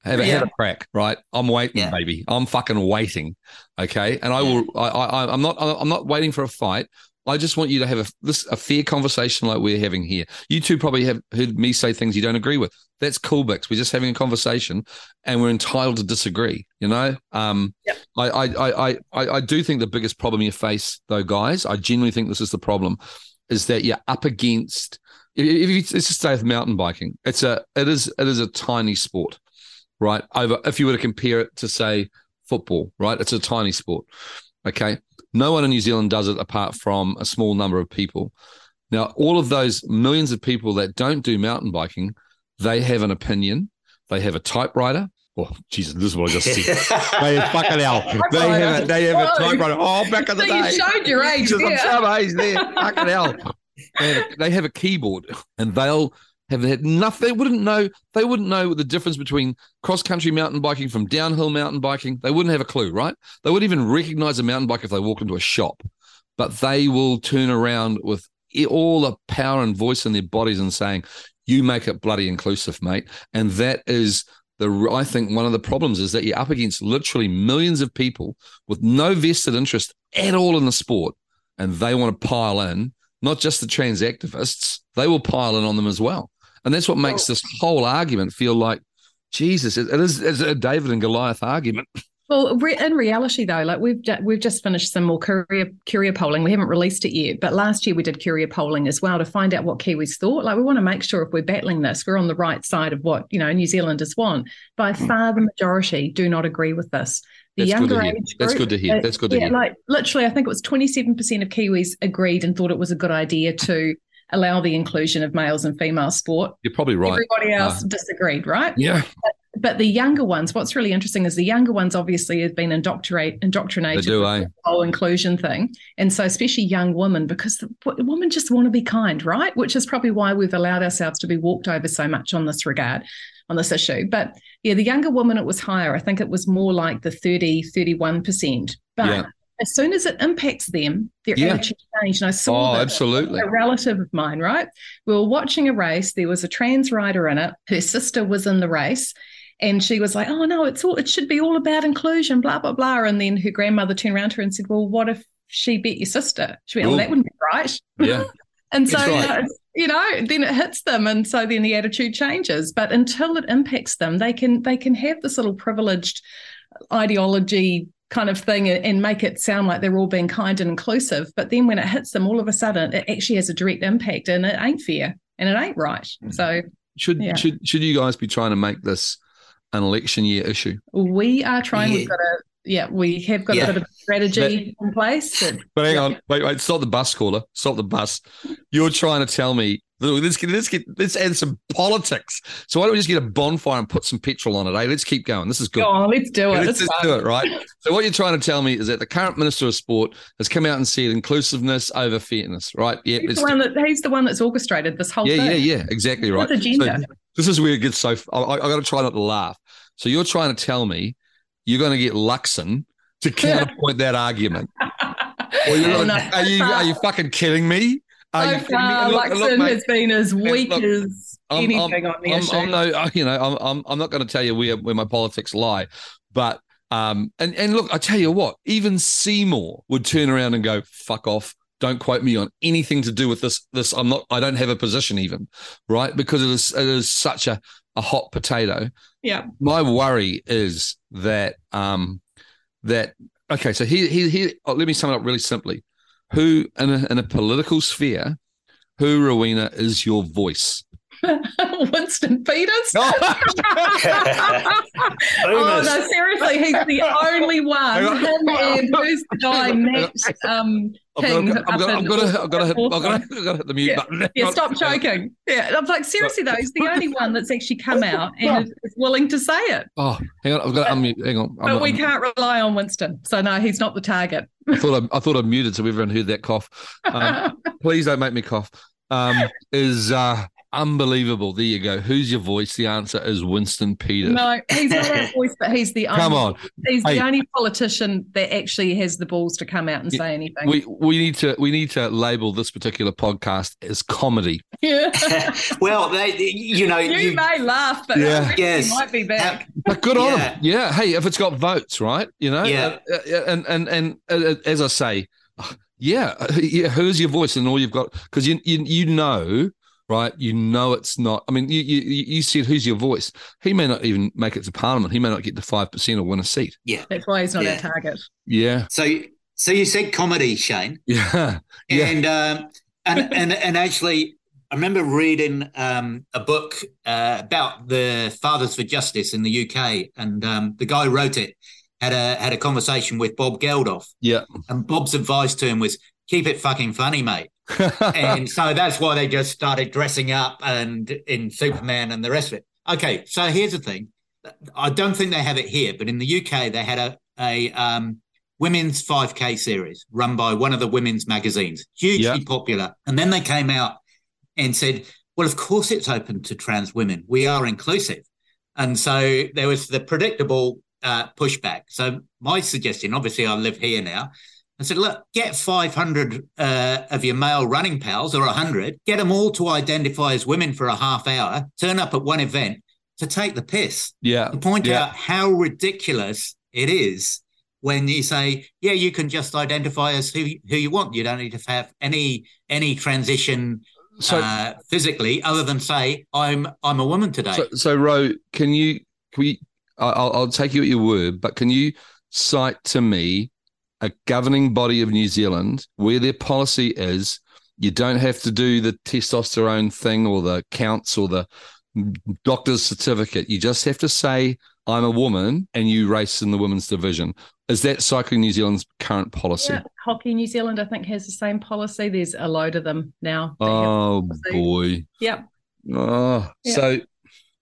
Have a, yeah. have a crack, right? I'm waiting, yeah. baby. I'm fucking waiting. Okay, and I will. I, I, I'm not. I'm not waiting for a fight. I just want you to have a this a fair conversation like we're having here. You two probably have heard me say things you don't agree with. That's cool, Bix. We're just having a conversation, and we're entitled to disagree. You know, um, yep. I, I, I, I, I do think the biggest problem you face, though, guys. I genuinely think this is the problem is that you're up against. If you, let's just stay with mountain biking, it's a it is it is a tiny sport, right? Over if you were to compare it to say football, right? It's a tiny sport. Okay, no one in New Zealand does it apart from a small number of people. Now, all of those millions of people that don't do mountain biking, they have an opinion, they have a typewriter, Oh, Jesus, this is what I just said. they fucking hell. They have a, they have a typewriter. Oh, back in the so day. You showed your age Jesus, there. I'm age there. fucking hell. They have, a, they have a keyboard and they'll have had nothing. They wouldn't know. They wouldn't know the difference between cross country mountain biking from downhill mountain biking. They wouldn't have a clue, right? They wouldn't even recognize a mountain bike if they walked into a shop. But they will turn around with all the power and voice in their bodies and saying, "You make it bloody inclusive, mate." And that is the I think one of the problems is that you're up against literally millions of people with no vested interest at all in the sport, and they want to pile in. Not just the trans activists, they will pile in on them as well, and that's what makes this whole argument feel like Jesus. It is it's a David and Goliath argument. Well, in reality, though, like we've we've just finished some more Curia Curia polling. We haven't released it yet, but last year we did Curia polling as well to find out what Kiwis thought. Like we want to make sure if we're battling this, we're on the right side of what you know New Zealanders want. By hmm. far, the majority do not agree with this. The That's younger age group, That's good to hear. That's good to yeah, hear. Like literally, I think it was twenty seven percent of Kiwis agreed and thought it was a good idea to allow the inclusion of males and female sport. You're probably right. Everybody else uh, disagreed, right? Yeah. But but the younger ones, what's really interesting is the younger ones obviously have been indoctrinate, indoctrinated do, with eh? the whole inclusion thing. And so, especially young women, because the, women just want to be kind, right? Which is probably why we've allowed ourselves to be walked over so much on this regard, on this issue. But yeah, the younger women, it was higher. I think it was more like the 30, 31%. But Yeah. as soon as it impacts them, their Yeah. attitude changed. And I saw Oh, absolutely. a relative of mine, right? We were watching a race. There was a trans rider in it. Her sister was in the race. And she was like, "Oh no, it's all it should be all about inclusion, blah blah blah." And then her grandmother turned around to her and said, "Well, what if she beat your sister?" She went, "Oh, Ooh. that wouldn't be right." Yeah. And so, uh, right. you, know, then it hits them, and so then the attitude changes. But until it impacts them, they can they can have this little privileged ideology kind of thing and- and make it sound like they're all being kind and inclusive. But then when it hits them, all of a sudden, it actually has a direct impact, and it ain't fair and it ain't right. Mm. So Should Yeah. should should you guys be trying to make this an election year issue? we are trying. We've Yeah. got a yeah, we have got Yeah. a bit of strategy in place. That, But hang Yeah. on, wait, wait, stop the bus caller. Stop the bus. You're trying to tell me let's get let's get let's add some politics. So why don't we just get a bonfire and put some petrol on it? Hey, Let's keep going. This is good. go on, let's do it. let's It's just fun. do it, right? So what you're trying to tell me is that the current Minister of Sport has come out and said inclusiveness over fairness, right? Yeah, He's the, one that, he's the one that's orchestrated this whole yeah, thing. yeah, yeah, exactly right. With agenda. So this is where it gets so. I, I got to try not to laugh. So you're trying to tell me you're going to get Luxon to counterpoint that argument? Or you're no, are you are you fucking kidding me? Are so me? far, look- and look, Luxon mate, has been as weak look, as I'm- anything on the I'm, issue. I'm no, you know, I'm, I'm, I'm not going to tell you where, where my politics lie, but, um, and, and look, I tell you what, even Seymour would turn around and go, fuck off. Don't quote me on anything to do with this. This, I'm not, I don't have a position even, right? Because it is, it is such a, a hot potato. yeah. My worry is that, um, that, okay, so here, here, here, oh, let me sum it up really simply. Who in a, in a political sphere, who, Rowena, is your voice? Winston Peters. oh Boomers. no, seriously, he's the only one. Hang on. Him and who's the guy, Matt um, I've King. got, I've up got, in I've got to, I've got to, hit, I've got to, I've got to hit the mute Yeah. button. Yeah, stop choking. Yeah, I'm like, seriously though, he's the only one that's actually come out and is, is willing to say it. Oh, hang on, I've got to unmute. Hang on. I'm, But we I'm- can't rely on Winston. So no, he's not the target. I thought I, I thought I muted so everyone heard that cough. Um, please don't make me cough. Um, is uh, unbelievable. There you go. Who's your voice? The answer is Winston Peters. no, he's not our voice, but he's the Come only, on, he's Hey. the only politician that actually has the balls to come out and Yeah, say anything. we we need to we need to label this particular podcast as comedy. yeah. well, they, you know, you, you, may laugh, but Yeah. I Yes. he might be back. But good on Yeah. him. Yeah. Hey, if it's got votes, right? You know. Yeah. Uh, uh, and and and uh, as I say, yeah, yeah. Who's your voice and all you've got? Because you you you know. Right, you know it's not. I mean, you, you you said who's your voice? He may not even make it to Parliament. He may not get to five percent or win a seat. Yeah, that's why he's not Yeah. our target. Yeah, So, so you said comedy, Shane, yeah, Yeah. and um, and and and actually, I remember reading um, a book uh, about the Fathers for Justice in the UK, and um, the guy who wrote it had a had a conversation with Bob Geldof, yeah. and Bob's advice to him was keep it fucking funny, mate. And so that's why they just started dressing up and in Superman and the rest of it. Okay, so here's the thing. I don't think they have it here, but in the UK they had a a um, women's 5K series run by one of the women's magazines, hugely Yeah. popular. And then they came out and said, "Well, of course it's open to trans women. We are inclusive." And so there was the predictable uh, pushback. So my suggestion, obviously, I live here now. I said, look, get 500 uh, of your male running pals or 100, get them all to identify as women for a half hour, turn up at one event to take the piss yeah, and point Yeah. out how ridiculous it is when you say, yeah, you can just identify as who, who you want. You don't need to have any any transition So, uh, physically other than say, I'm I'm a woman today. so, so, Ro, can you? Can we? I'll, I'll take you at your word, but can you cite to me a governing body of New Zealand where their policy is you don't have to do the testosterone thing or the counts or the doctor's certificate. You just have to say I'm a woman and you race in the women's division. Is that Cycling New Zealand's current policy? Yeah, Hockey New Zealand, I think, has the same policy. There's a load of them now. Oh boy. Yep. Oh, Yeah. so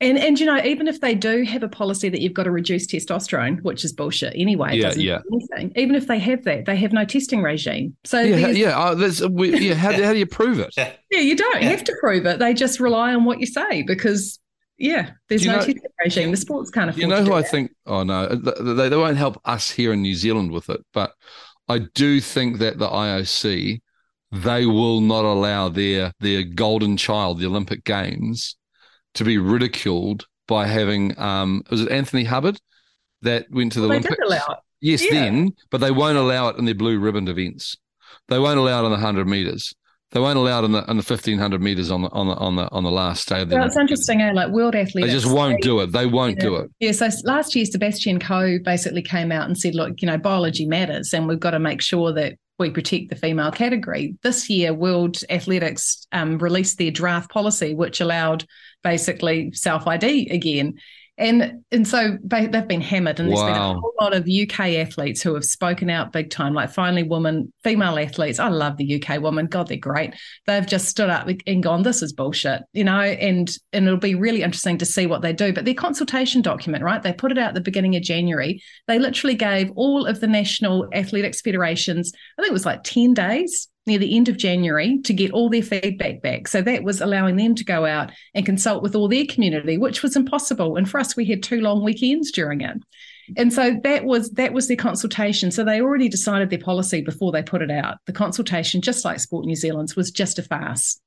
And and you know, even if they do have a policy that you've got to reduce testosterone, which is bullshit anyway, Yeah, doesn't yeah. anything. Even if they have that, they have no testing regime. So Yeah, yeah. Uh, that's, we, yeah. How, do- how do you prove it? yeah, you don't Yeah. have to prove it. They just rely on what you say because yeah, there's no know- testing regime. The sports can't afford You know who I that. think? Oh no, they, they won't help us here in New Zealand with it. But I do think that the IOC they will not allow their their golden child, the Olympic Games, to be ridiculed by having um was it Anthony Hubbard that went to the Well, Olympics? did allow it. Yes, Yeah. then, but they won't allow it in their blue ribbon events. They won't allow it in the hundred meters. They won't allow it in the in the fifteen hundred meters on the on the on the on the last day of the. Well, it's interesting, eh? Like world athletes. They just won't do it. They won't Yeah. do it. Yeah, so last year, Sebastian Coe basically came out and said, look, you know, biology matters and we've got to make sure that we protect the female category. This year, World Athletics um, released their draft policy, which allowed basically self ID again. And and so they've been hammered, and there's been a whole lot of UK athletes who have spoken out big time. Like finally, women, female athletes. I love the UK women. God, they're great. They've just stood up and gone, "This is bullshit," you know. And and it'll be really interesting to see what they do. But their consultation document, right? They put it out at the beginning of January. They literally gave all of the national athletics federations, I think it was like ten days near the end of January to get all their feedback back. So that was allowing them to go out and consult with all their community, which was impossible. And for us, we had two long weekends during it. And so that was that was their consultation. So they already decided their policy before they put it out. The consultation, just like Sport New Zealand's, was just a farce.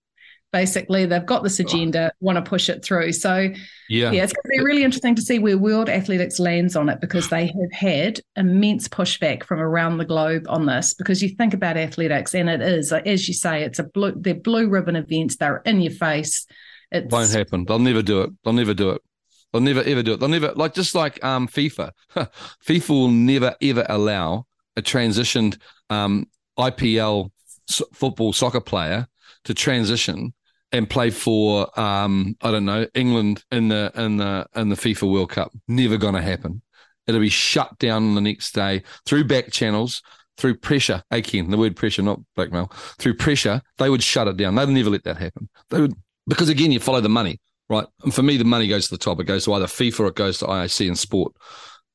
Basically, they've got this agenda, want to push it through. So Yeah. yeah, it's going to be really interesting to see where World Athletics lands on it because they have had immense pushback from around the globe on this. Because you think about athletics, and it is, as you say, it's a blue, they're blue ribbon events. They're in your face. it won't happen. They'll never do it. They'll never do it. They'll never ever do it. They'll never like just like um FIFA. FIFA will never ever allow a transitioned um IPL football soccer player to transition and play for um I don't know England in the in the in the FIFA World Cup. Never going to happen. It'll be shut down the next day through back channels. Through pressure, again, the word pressure, not blackmail. Through pressure, they would shut it down. They'd never let that happen. They would because again, you follow the money, right? And for me, the money goes to the top. It goes to either FIFA or it goes to IAC and sport.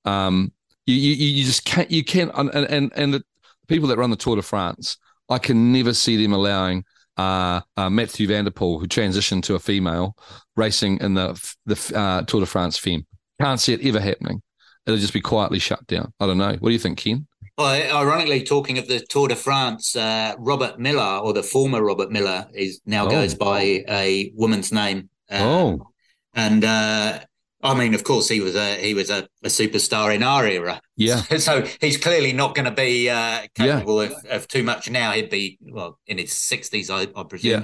Um, you, you, you just can't, you can't, and, and, and the people that run the Tour de France, I can never see them allowing uh, uh, Mathieu van der Poel, who transitioned to a female, racing in the the uh, Tour de France femme. Can't see it ever happening. It'll just be quietly shut down. I don't know. What do you think, Ken? Well, ironically, talking of the Tour de France, uh, Robert Millar, or the former Robert Millar, is now Oh. goes by a woman's name. Um, Oh. and uh, I mean, of course, he was a he was a, a superstar in our era. Yeah. so he's clearly not going to be uh, capable of, of too much now. He'd be well in his sixties, I, I presume.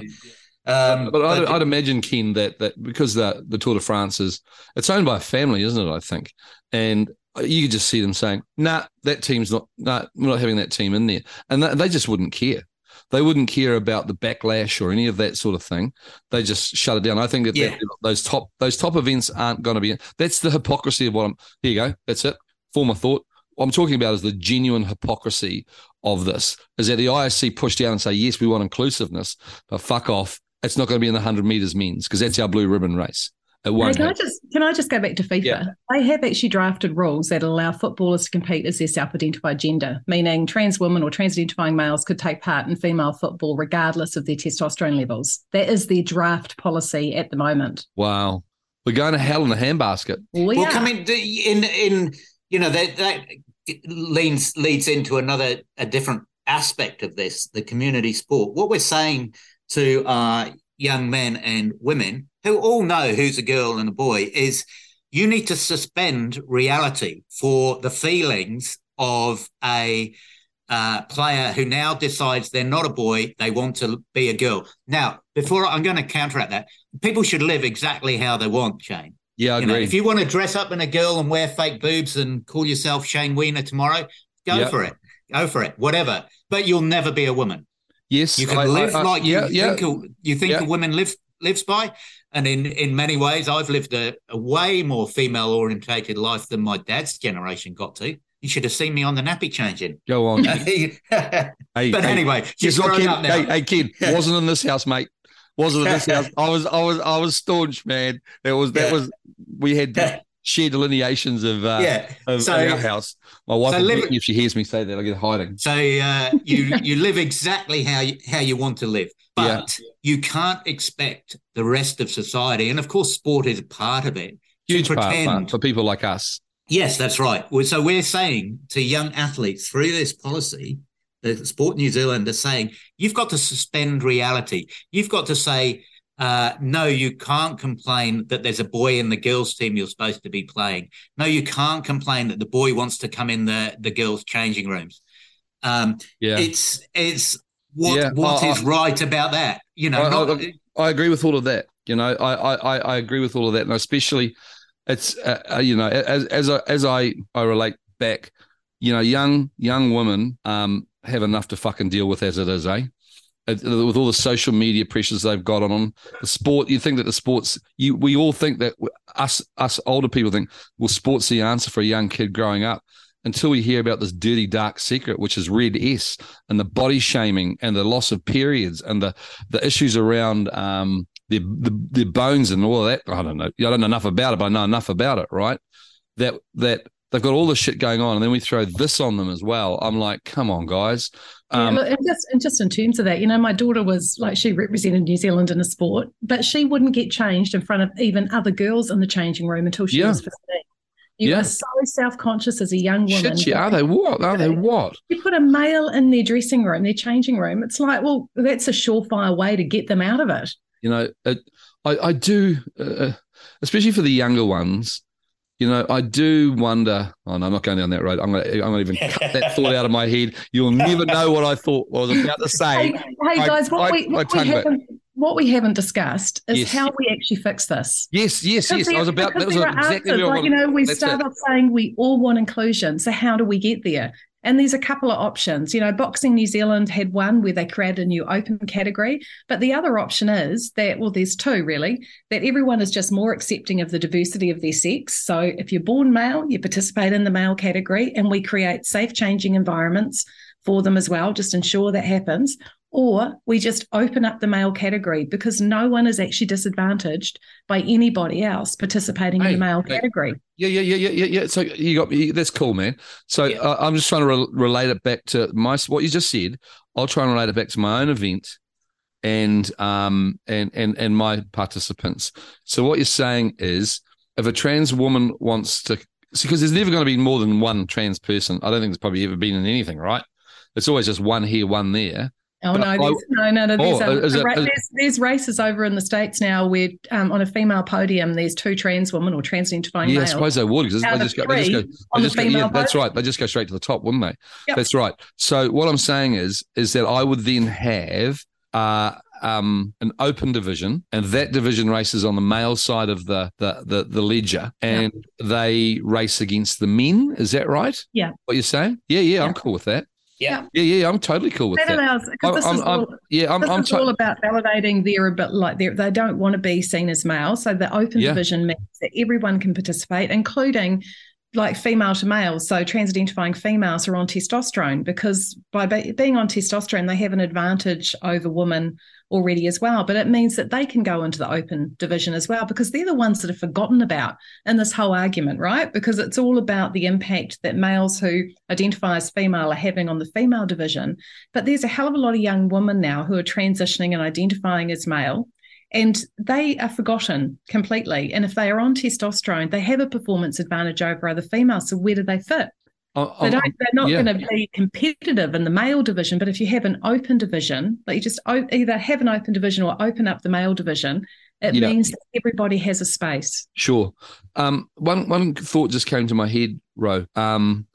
Um, but I'd, I'd imagine Ken that that because the the Tour de France is it's owned by a family, isn't it? I think, and you could just see them saying, "Nah, that team's not. Nah, we're not having that team in there," and th- they just wouldn't care. They wouldn't care about the backlash or any of that sort of thing. They just shut it down. I think that, Yeah. that those top those top events aren't going to be. That's the hypocrisy of what I'm. Here you go. That's it. Former thought. What I'm talking about is the genuine hypocrisy of this. Is that the ISC push down and say, yes, we want inclusiveness, but fuck off. It's not going to be in the 100 meters men's because that's our blue ribbon race. It won't can I just can I just go back to FIFA? Yeah. They have actually drafted rules that allow footballers to compete as their self-identified gender, meaning trans women or trans-identifying males could take part in female football regardless of their testosterone levels. That is their draft policy at the moment. Wow. We're going to hell in a handbasket. We well, are. coming in in you know that that leads leads into another a different aspect of this the community sport what we're saying to our young men and women who all know who's a girl and a boy is you need to suspend reality for the feelings of a uh, player who now decides they're not a boy, they want to be a girl. Now, before I'm going to counteract that, people should live exactly how they want, Shane. Yeah, I You know, agree. if you want to dress up in a girl and wear fake boobs and call yourself Shane Wiener tomorrow, go Yeah. for it. Go for it. Whatever. But you'll never be a woman. yes. You can I- live I- I- like yeah, you yeah. think a, you think Yeah. a woman lives lives by. And in, in many ways, I've lived a, a way more female orientated life than my dad's generation got to. You should have seen me on the nappy changing. Go on. but Hey, hey, anyway, Guess she's what, grown kid? up now. Hey, hey, kid, wasn't in this house, mate. wasn't at this house. I was, I was, I was staunch, man. That was, that Yeah. was. We had shared delineations of, uh, yeah. of, So- of our house. My wife, so will live- if she hears me say that, I get hiding. So uh, you you live exactly how you, how you want to live, but you can't expect the rest of society, and of course, sport is a part of it. Huge pretend- part for people like us. Yes, that's right. So we're saying to young athletes through this policy, the Sport New Zealand are saying you've got to suspend reality. You've got to say, uh, no, you can't complain that there's a boy in the girls' team you're supposed to be playing. No, you can't complain that the boy wants to come in the the girls' changing rooms. Um, Yeah. It's it's what Yeah, what I- is right about that. You know, I- not, I agree with all of that. You know, I I, I- I agree with all of that, and especially it's uh, uh, you know as as I, as I I relate back, you know, young young women um have enough to fucking deal with as it is, eh? It- With all the social media pressures they've got on them, the sport. You think that the sports, you we all think that us us older people think, well, sports the answer for a young kid growing up. Until we hear about this dirty, dark secret, which is RED-S, and the body shaming, and the loss of periods, and the the issues around um, their, the, their bones and all that. I don't know. I don't know enough about it, but I know enough about it, right? That that they've got all this shit going on, and then we throw this on them as well. I'm like, come on, guys. Yeah, Um, look, and just and just in terms of that, you know, my daughter was like she represented New Zealand in a sport, but she wouldn't get changed in front of even other girls in the changing room until she Yeah. was fifteen. You Yeah. are so self conscious as a young woman. shit, yeah, are they what? Are they what? You put a male in their dressing room, their changing room. It's like, well, that's a surefire way to get them out of it. You know, it, I I do, uh, especially for the younger ones. You know, I do wonder. Oh no, I'm not going down that road. I'm gonna, I'm gonna even cut that thought out of my head. You'll never know what I thought, what I was about to say. Hey, hey I- guys, what, I- we, what, we haven't, what we haven't discussed is Yes. how we actually fix this. Yes, yes, yes. I was about. That was exactly answers. what I like, you know, we That's start off saying we all want inclusion. So how do we get there? And there's a couple of options. You know, Boxing New Zealand had one where they created a new open category, but the other option is that, well, there's two really, that everyone is just more accepting of the diversity of their sex. So if you're born male, you participate in the male category, and we create safe changing environments for them as well. Just ensure that happens. Or we just open up the male category because no one is actually disadvantaged by anybody else participating in the male hey. category. Yeah, yeah, yeah, yeah, yeah, yeah. So you got me. That's cool, man. So Yeah. uh, I'm just trying to re- relate it back to my what you just said. I'll try and relate it back to my own event and um and and and my participants. So what you're saying is, if a trans woman wants to, because there's never going to be more than one trans person. I don't think there's probably ever been in anything, right? It's always just one here, one there. Oh no, I- there's, no, no, no. There's, Oh, um, is it- there's, there's races over in the states now where um, on a female podium there's two trans women or trans identifying Yeah, I suppose they would because they just go, they just go, they the just go, yeah, that's right. They just go straight to the top, wouldn't they? Yep. That's right. So what I'm saying is, is that I would then have uh, um, an open division, and that division races on the male side of the the the, the ledger, and they race against the men. Is that right? Yeah. What you're saying? Yeah, yeah, I'm cool with that. Yeah. Yeah, yeah, I'm totally cool with That that. allows because this I'm- is I'm- all, Yeah, I'm. this I'm is all about validating their bit like they they don't want to be seen as male. So the open Yeah. division means that everyone can participate, including like female to male. So trans identifying females are on testosterone because by be- being on testosterone, they have an advantage over women already as well. But it means that they can go into the open division as well because they're the ones that are forgotten about in this whole argument, right? Because it's all about the impact that males who identify as female are having on the female division. But there's a hell of a lot of young women now who are transitioning and identifying as male. And they are forgotten completely. And if they are on testosterone, they have a performance advantage over other females. So where do they fit? I- they don't, they're not yeah. going to be competitive in the male division. But if you have an open division, like you just o- either have an open division or open up the male division, it means that everybody has a space. Sure. Um, one one thought just came to my head, Ro. Um,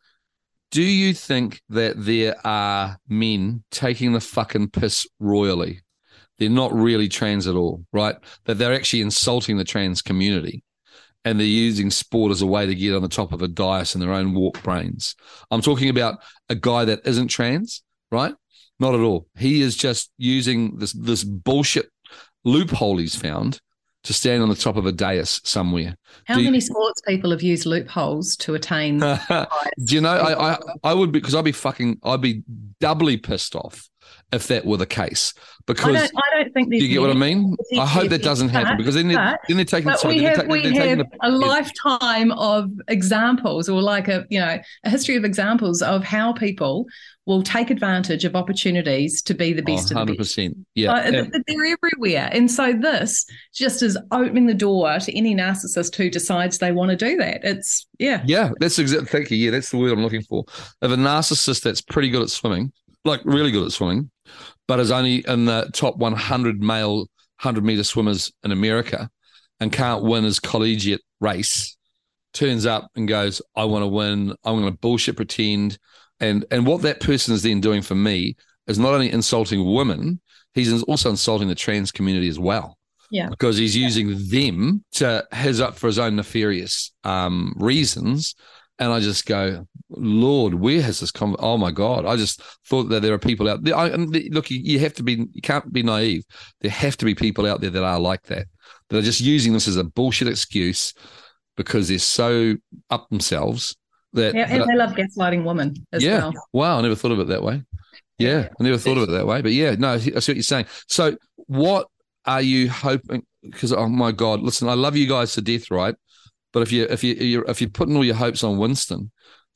do you think that there are men taking the fucking piss royally? They're not really trans at all, right? That they're actually insulting the trans community and they're using sport as a way to get on the top of a dais in their own warped brains. I'm talking about a guy that isn't trans, right? Not at all. He is just using this this bullshit loophole he's found to stand on the top of a dais somewhere. How Do you- many sports people have used loopholes to attain? Do you know? I, I I would be because I'd be fucking I'd be doubly pissed off if that were the case. I Because don't, I don't think do you get what I mean? I hope that doesn't happen because then they're, then they're taking. But sorry, we have taking- we have a lifetime of examples, or like a you know a history of examples of how people will take advantage of opportunities to be the Oh, best the Hundred percent. Yeah, th- th- they're everywhere, and so this just is opening the door to any narcissist who decides they want to do that. It's yeah, Yeah, that's exactly. Thank you. Yeah, that's the word I'm looking for. Of a narcissist that's pretty good at swimming, like really good at swimming, but is only in the top 100 male 100 meter swimmers in America and can't win his collegiate race, turns up and goes, "I want to win. I'm going to bullshit pretend." And and what that person is then doing for me is not only insulting women, he's also insulting the trans community as well yeah. because he's using them to his up for his own nefarious um, reasons. And I just go, Lord, where has this come? Oh my God! I just thought that there are people out there. I, and look, you, have to be, you can't be naive. There have to be people out there that are like that, that are just using this as a bullshit excuse because they're so up themselves that. Yeah, and that- they love gaslighting women as yeah. well. Wow, I never thought of it that way. Yeah, I never thought of it that way. But yeah, no, I see what you're saying. So, what are you hoping? Because oh my God, listen, I love you guys to death, right? But if you if you you're, if you're putting all your hopes on Winston,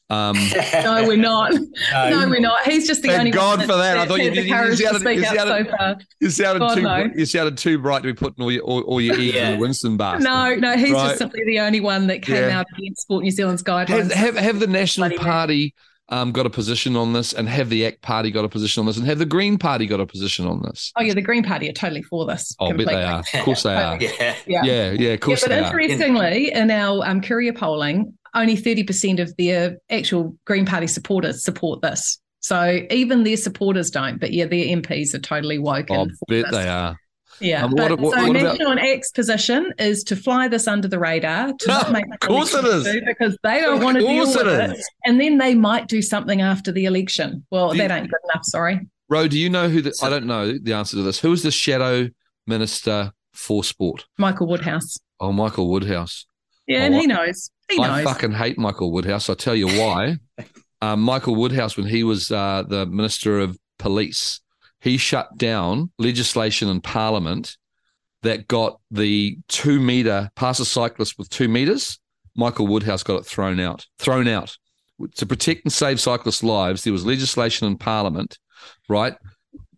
um, No, we're not. No, we're not. He's just the Thank only God one for that. I thought you had the did- you courage sounded- you sounded- so far. you sounded God, too no. you sounded too bright to be putting all your all, all your eggs Yeah. in the Winston basket. No, no, he's Right. just simply the only one that came Yeah. out against Sport New Zealand's guidelines. Have, have have the National Bloody man. Party um, got a position on this, and have the ACT Party got a position on this, and have the Green Party got a position on this? oh yeah, the Green Party are totally for this. Oh, I bet completely. they are. Of course they are. yeah. Yeah. Yeah, yeah, of course yeah, but they are. interestingly, in our um, Curia polling, only 30% of their actual Green Party supporters support this. So even their supporters don't, but yeah, their MPs are totally woke. I bet this. they are. Yeah. Um, but, what- what- so what about- National and X position is to fly this under the radar, to not make Of course it is. because they don't want to deal with it it. And then they might do something after the election. Well, Do you- that ain't good enough, sorry. Ro, do you know who the, I don't know the answer to this. Who is the shadow minister for sport? Michael Woodhouse. Oh, Michael Woodhouse. Yeah, Oh, and I- he knows. He I knows. fucking hate Michael Woodhouse. I'll tell you why. um, Michael Woodhouse, when he was uh, the Minister of Police, he shut down legislation in Parliament that got the two meter pass a cyclist with two meters. Michael Woodhouse got it thrown out. Thrown out. To protect and save cyclists' lives, there was legislation in Parliament, right,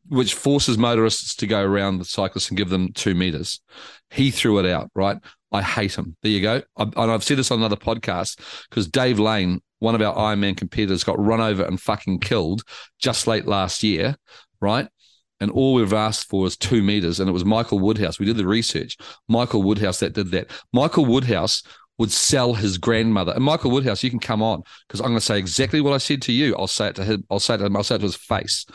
which forces motorists to go around the cyclists and give them two meters. He threw it out, right? I hate him. There you go. I, and I've said this on another podcast because Dave Lane, one of our Ironman competitors, got run over and fucking killed just late last year, right? And all we've asked for is two meters, and it was Michael Woodhouse. We did the research. Michael Woodhouse that did that. Michael Woodhouse would sell his grandmother. And Michael Woodhouse, you can come on because I'm going to say exactly what I said to you. I'll say it to him. I'll say it to him. I'll say it to his face.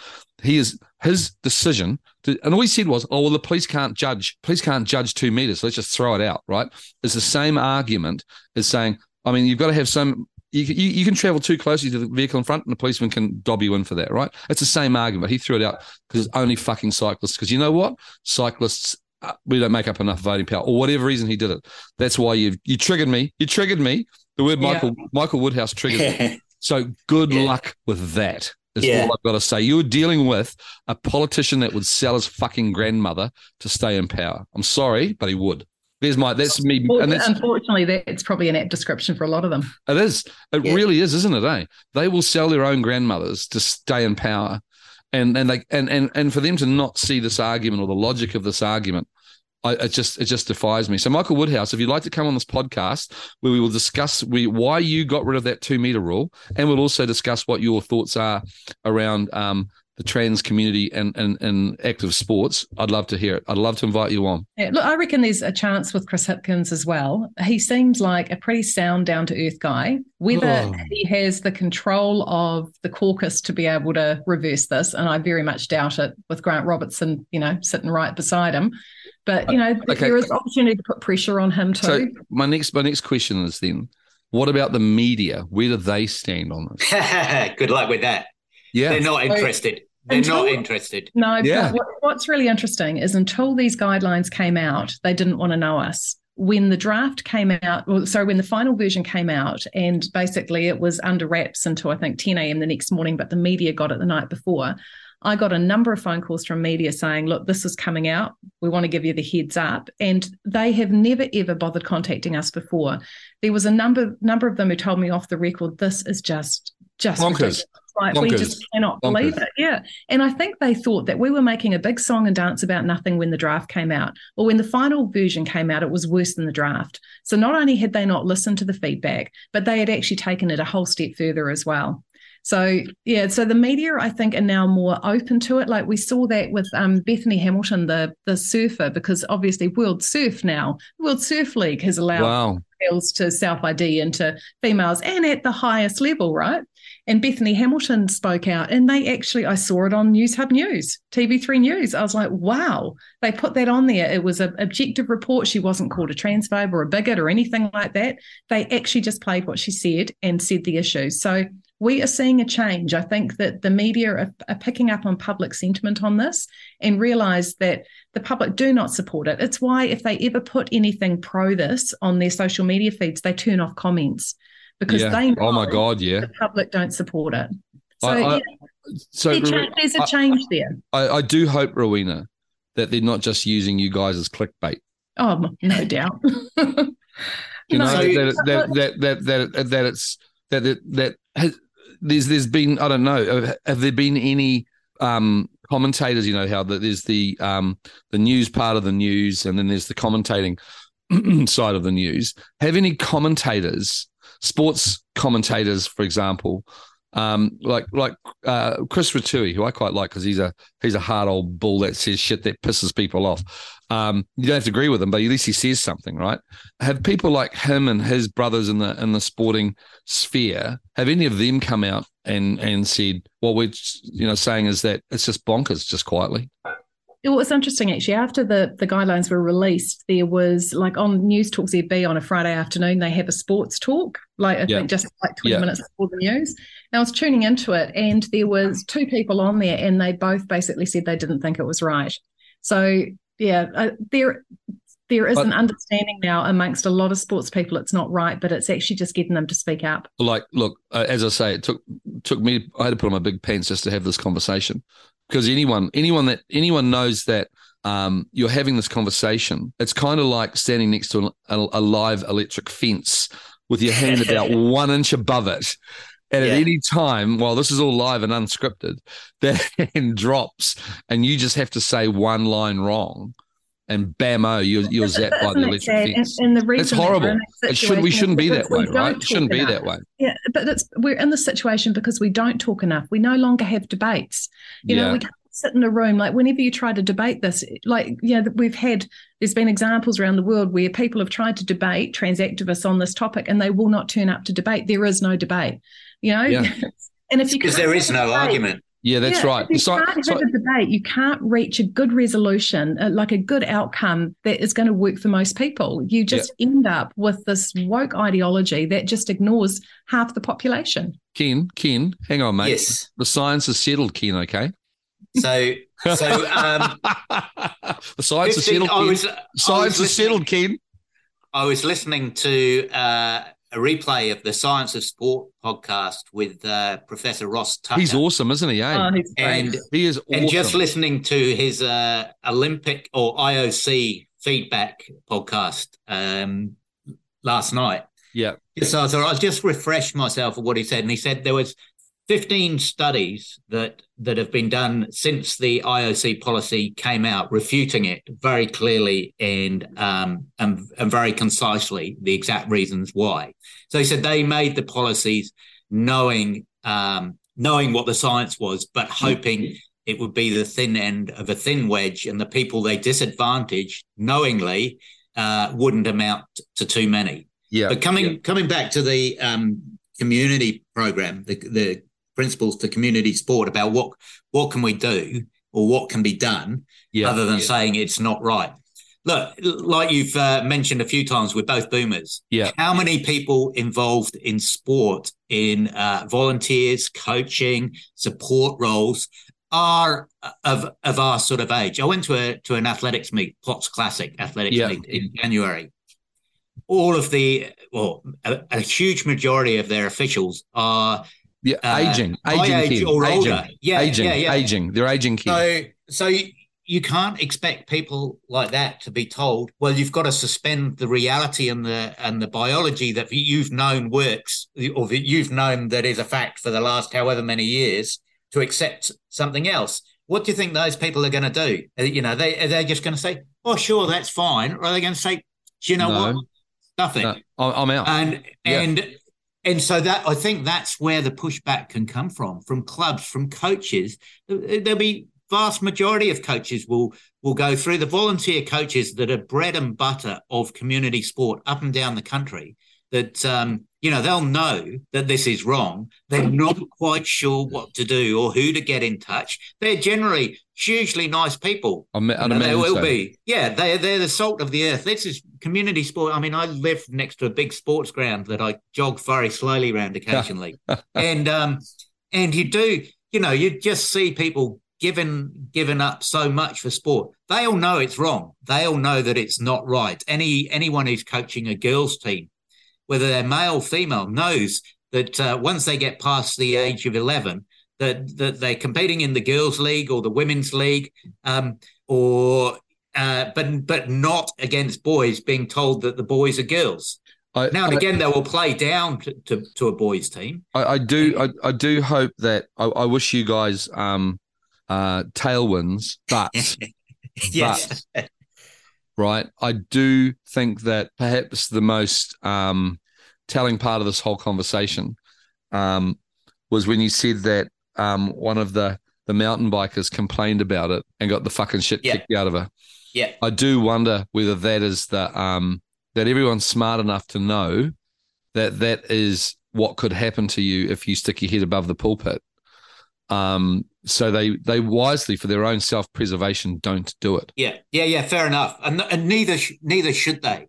He is his decision. To, and all he said was, "Oh well, the police can't judge. Police can't judge two meters. Let's just throw it out." Right? It's the same argument as saying, I mean, you've got to have some. You, can- you, you can travel too closely to the vehicle in front, and the policeman can dob you in for that, right? It's the same argument. He threw it out because it's only fucking cyclists. Because you know what, cyclists, uh, we don't make up enough voting power, or whatever reason he did it. That's why you you triggered me. You triggered me. The word Yeah. Michael Michael Woodhouse triggered me. So good Yeah. luck with that. Is Yeah. all I've got to say. You're dealing with a politician that would sell his fucking grandmother to stay in power. I'm sorry, but he would. There's my that's me, and that's unfortunately, that's probably an apt description for a lot of them. it is. It Yeah. really is, isn't it? Eh? They will sell their own grandmothers to stay in power, and and they and and and for them to not see this argument or the logic of this argument, I, it just it just defies me. So, Michael Woodhouse, if you'd like to come on this podcast, where we will discuss we why you got rid of that two meter rule, and we'll also discuss what your thoughts are around um, the trans community and and and active sports. I'd love to hear it. I'd love to invite you on. Yeah, look, I reckon there's a chance with Chris Hipkins as well. He seems like a pretty sound, down to earth guy. Whether Oh. he has the control of the caucus to be able to reverse this, and I very much doubt it with Grant Robertson, you know, sitting right beside him. But you know, Okay. there is opportunity to put pressure on him too. So, my next my next question is then, what about the media? Where do they stand on this? Good luck with that. Yeah, They're not interested. They're Until- not interested. No, Yeah. but what, what's really interesting is until these guidelines came out, they didn't want to know us. When the draft came out, well, sorry, when the final version came out, and basically it was under wraps until I think 10 a.m. the next morning, but the media got it the night before. I got a number of phone calls from media saying, look, this is coming out. We want to give you the heads up. And they have never, ever bothered contacting us before. There was a number, number of them who told me off the record, this is just, just Bonkers. ridiculous. Like we just cannot Bonkers. believe it. Yeah. And I think they thought that we were making a big song and dance about nothing when the draft came out. Or when the final version came out, it was worse than the draft. So not only had they not listened to the feedback, but they had actually taken it a whole step further as well. So yeah, so the media I think are now more open to it. Like we saw that with um, Bethany Hamilton, the the surfer, because obviously World Surf now, World Surf League has allowed Wow. girls to self ID into females and at the highest level, right? And Bethany Hamilton spoke out, and they actually, I saw it on Newshub News, TV3 News. I was like, wow, they put that on there. It was an objective report. She wasn't called a transphobe or a bigot or anything like that. They actually just played what she said and said the issues. So we are seeing a change. I think that the media are, are picking up on public sentiment on this and realize that the public do not support it. It's why if they ever put anything pro this on their social media feeds, they turn off comments because yeah. they know oh my God, yeah. the public don't support it. So I- I- yeah, So there cha- there's a change there. I, I do hope, Rowena, that they're not just using you guys as clickbait. Oh, no doubt. You know No, that, that, that that that that it's that that that has, there's there's been I don't know have- have there been any um commentators you know how that there's the um the news part of the news and then there's the commentating side of the news have any commentators sports commentators for example um like like uh Chris Rattue who I quite like because he's a he's a hard old bull that says shit that pisses people off. Um you don't have to agree with him but at least he says something right? Have people like him and his brothers in the in the sporting sphere have any of them come out and and said what we're you know saying is that it's just bonkers just quietly Well, was interesting actually. After the, the guidelines were released, there was like on Newstalk ZB on a Friday afternoon, they have a sports talk, like I Yeah. think just like 20 Yeah. minutes before the news. And I was tuning into it and there was two people on there and they both basically said they didn't think it was right. So yeah, uh, there there is But- an understanding now amongst a lot of sports people it's not right, but it's actually just getting them to speak up. like look uh, as i say it took took me i had to put on my big pants just to have this conversation because anyone anyone that anyone knows that um, you're having this conversation it's kind of like standing next to a, a live electric fence with your hand about one inch above it and Yeah. at any time while this is all live and unscripted that hand drops and you just have to say one line wrong and bammo you're, you're zapped by the Isn't it electric sad? And, fence and the reason that we're horrible. it should we shouldn't be that way right it shouldn't talk be that way Yeah, but it's we're in the situation because we don't talk enough. We no longer have debates. You know, we can't sit in a room like whenever you try to debate this, like you know, we've had there's been examples around the world where people have tried to debate trans activists on this topic and they will not turn up to debate. There is no debate. You know? Yeah. and if you because can't there have is a no debate- argument. Yeah, that's yeah, right. If you So- can't so- have a debate, you can't reach a good resolution, uh, like a good outcome that is going to work for most people. You just end up with this woke ideology that just ignores half the population. Ken, Ken, hang on, mate. Yes. The science is settled, Ken, okay? So, so um, the science is settled, I Ken. was, I science was is listening- settled, Ken. I was listening to uh, a replay of the Science of Sport podcast with uh, Professor Ross Tucker. He's awesome, isn't he? Eh? Oh, he's and he is awesome. and just listening to his uh, Olympic or IOC feedback podcast um, last night. yeah, So I thought I'll just refresh myself of what he said, and he said there was 15 studies that that have been done since the IOC policy came out, refuting it very clearly and um, and, and very concisely the exact reasons why. So he said they made the policies knowing um, knowing what the science was, but hoping it would be the thin end of a thin wedge, and the people they disadvantaged knowingly uh, wouldn't amount to too many. yeah. But coming yeah. coming back to the um, community program, the the principles to community sport about what what can we do or what can be done yeah, other than yeah, saying it's not right. Look, like you've uh, mentioned a few times, we're both boomers. Yeah. How many people involved in sport, in uh, volunteers, coaching, support roles, are of of our sort of age? I went to a to an athletics meet, Potts Classic athletics Yeah. meet in January. All of the, well, a, a huge majority of their officials are Yeah, uh, aging, high aging, age or aging, older. Yeah, aging, yeah, yeah. aging. They're aging kids. So, so you, can't expect people like that to be told, well, you've got to suspend the reality and the and the biology that you've known works, or that you've known that is a fact for the last however many years, to accept something else. What do you think those people are going to do? Uh, You know, they are they just going to say, "Oh, sure, that's fine," or are they going to say, "Do you know No. what? Nothing. No, I'm out. and Yeah. and and so that I think that's where the pushback can come from, from clubs, from coaches. There'll be vast majority of coaches will will go through the volunteer coaches that are bread and butter of community sport up and down the country. That um, you know they'll know that this is wrong. They're not quite sure what to do or who to get in touch. They're generally hugely nice people. I'm, I'd You know, they will so. be. Yeah, they they're the salt of the earth. This is community sport. I mean, I live next to a big sports ground that I jog very slowly around occasionally, and um, and you do, you know, you just see people giving giving up so much for sport. They all know it's wrong. They all know that it's not right. Any anyone who's coaching a girls' team, whether they're male or female, knows that uh, once they get past the age of eleven, that that they're competing in the girls' league or the women's league, um, or uh, but but not against boys being told that the boys are girls. I, Now and I- again, they will play down to, to, to a boys' team. I, I do I, I do hope that I, I wish you guys um uh tailwinds, but yes, right, I do think that perhaps the most um telling part of this whole conversation um was when you said that um one of the the mountain bikers complained about it and got the fucking shit Yeah. kicked out of her. yeah, I do wonder whether that is the um that everyone's smart enough to know that that is what could happen to you if you stick your head above the pulpit. Um, so they they wisely for their own self preservation don't do it. yeah, yeah, yeah. Fair enough. And, and neither neither should they.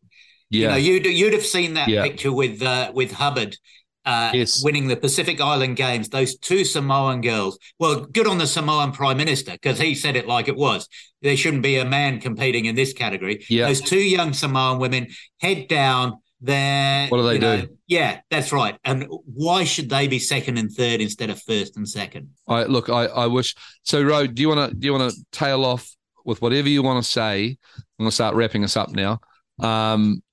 Yeah. You know, you'd you'd have seen that Yeah. picture with uh, with Hubbard. Uh, Yes. winning the Pacific Island Games, those two Samoan girls. Well, good on the Samoan Prime Minister because he said it like it was. There shouldn't be a man competing in this category. Yeah. Those two young Samoan women, head down. They're What do they you know- do? Yeah, that's right. And why should they be second and third instead of first and second? I look. I I wish. So, Ro, do you want to do you want to tail off with whatever you want to say? I'm gonna start wrapping us up now. Um,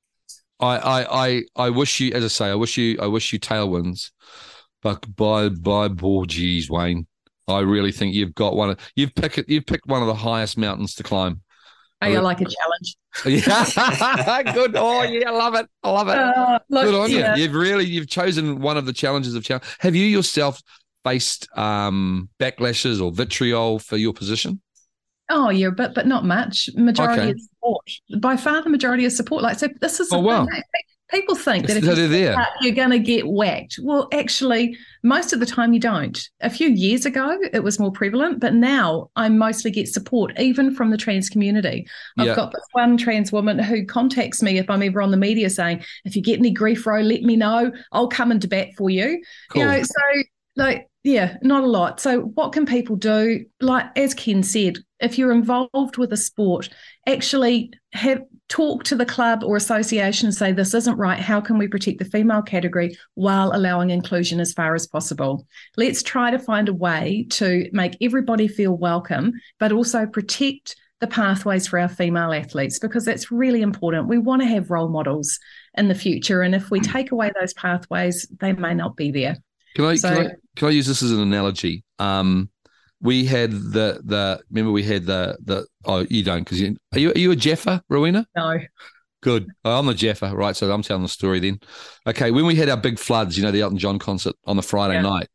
I I I I wish you, as I say, I wish you I wish you tailwinds, but by by oh geez, Wayne, I really think you've got one of you've picked you've picked one of the highest mountains to climb. I like a challenge. Yeah, good. Oh yeah, I love it. I love it. Uh, look, Good on yeah. you. You've really you've chosen one of the challenges of challenge. Have you yourself faced um backlashes or vitriol for your position? Oh, yeah, but but not much. Majority Okay. of support. By far, the majority of support. Like so, this is Oh, wow. thing. Eh? People think that if So you up, you're going to get whacked. Well, actually, most of the time you don't. A few years ago, it was more prevalent, but now I mostly get support, even from the trans community. I've Yeah. got this one trans woman who contacts me if I'm ever on the media saying, "If you get any grief, row, let me know. I'll come and debate for you." Cool. You know, so like, yeah, not a lot. So, what can people do? Like, as Ken said, if you're involved with a sport, actually have talk to the club or association and say, this isn't right. How can we protect the female category while allowing inclusion as far as possible? Let's try to find a way to make everybody feel welcome, but also protect the pathways for our female athletes because that's really important. We want to have role models in the future. And if we take away those pathways, they may not be there. Can I, So- can I can I use this as an analogy? Um, we had the the remember we had the the oh you don't because you are you are you a JAFA Rowena? No. Good. Oh, I'm the JAFA, right? So I'm telling the story then. Okay, when we had our big floods, you know, the Elton John concert on the Friday Yeah. night,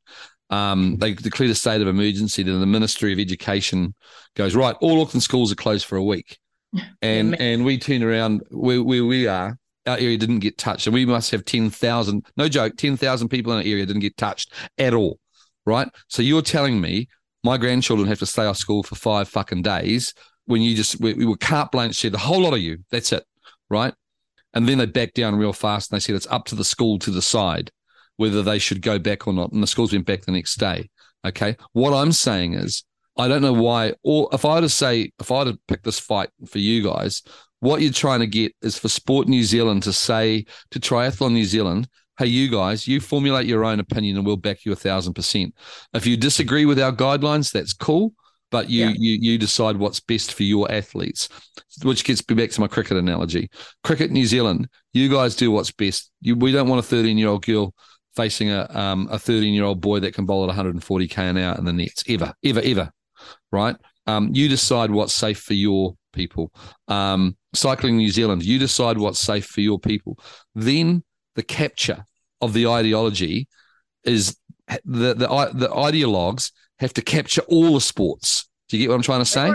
um, they declared a state of emergency. Then the Ministry of Education goes right. All Auckland schools are closed for a week, and Yeah. and we turn around where where we are. Our area didn't get touched, and we must have ten thousand. No joke, ten thousand people in our area didn't get touched at all, right? So you're telling me my grandchildren have to stay off school for five fucking days when you just we, we were carte blanche said the whole lot of you. That's it, right? And then they backed down real fast and they said it's up to the school to decide whether they should go back or not. And the schools went back the next day. Okay. What I'm saying is, I don't know why, or if I were to say, if I were to pick this fight for you guys, what you're trying to get is for Sport New Zealand to say to Triathlon New Zealand, hey, you guys, you formulate your own opinion and we'll back you a thousand percent. If you disagree with our guidelines, that's cool. But you, Yeah. you you decide what's best for your athletes, which gets me back to my cricket analogy. Cricket New Zealand, you guys do what's best. You, we don't want a 13 year old girl facing a um, a 13 year old boy that can bowl at 140 k an hour in the nets ever, ever, ever. Right? Um, you decide what's safe for your people. Um, Cycling New Zealand, you decide what's safe for your people. Then the capture of the ideology is the the the ideologues have to capture all the sports. Do you get what I'm trying to say?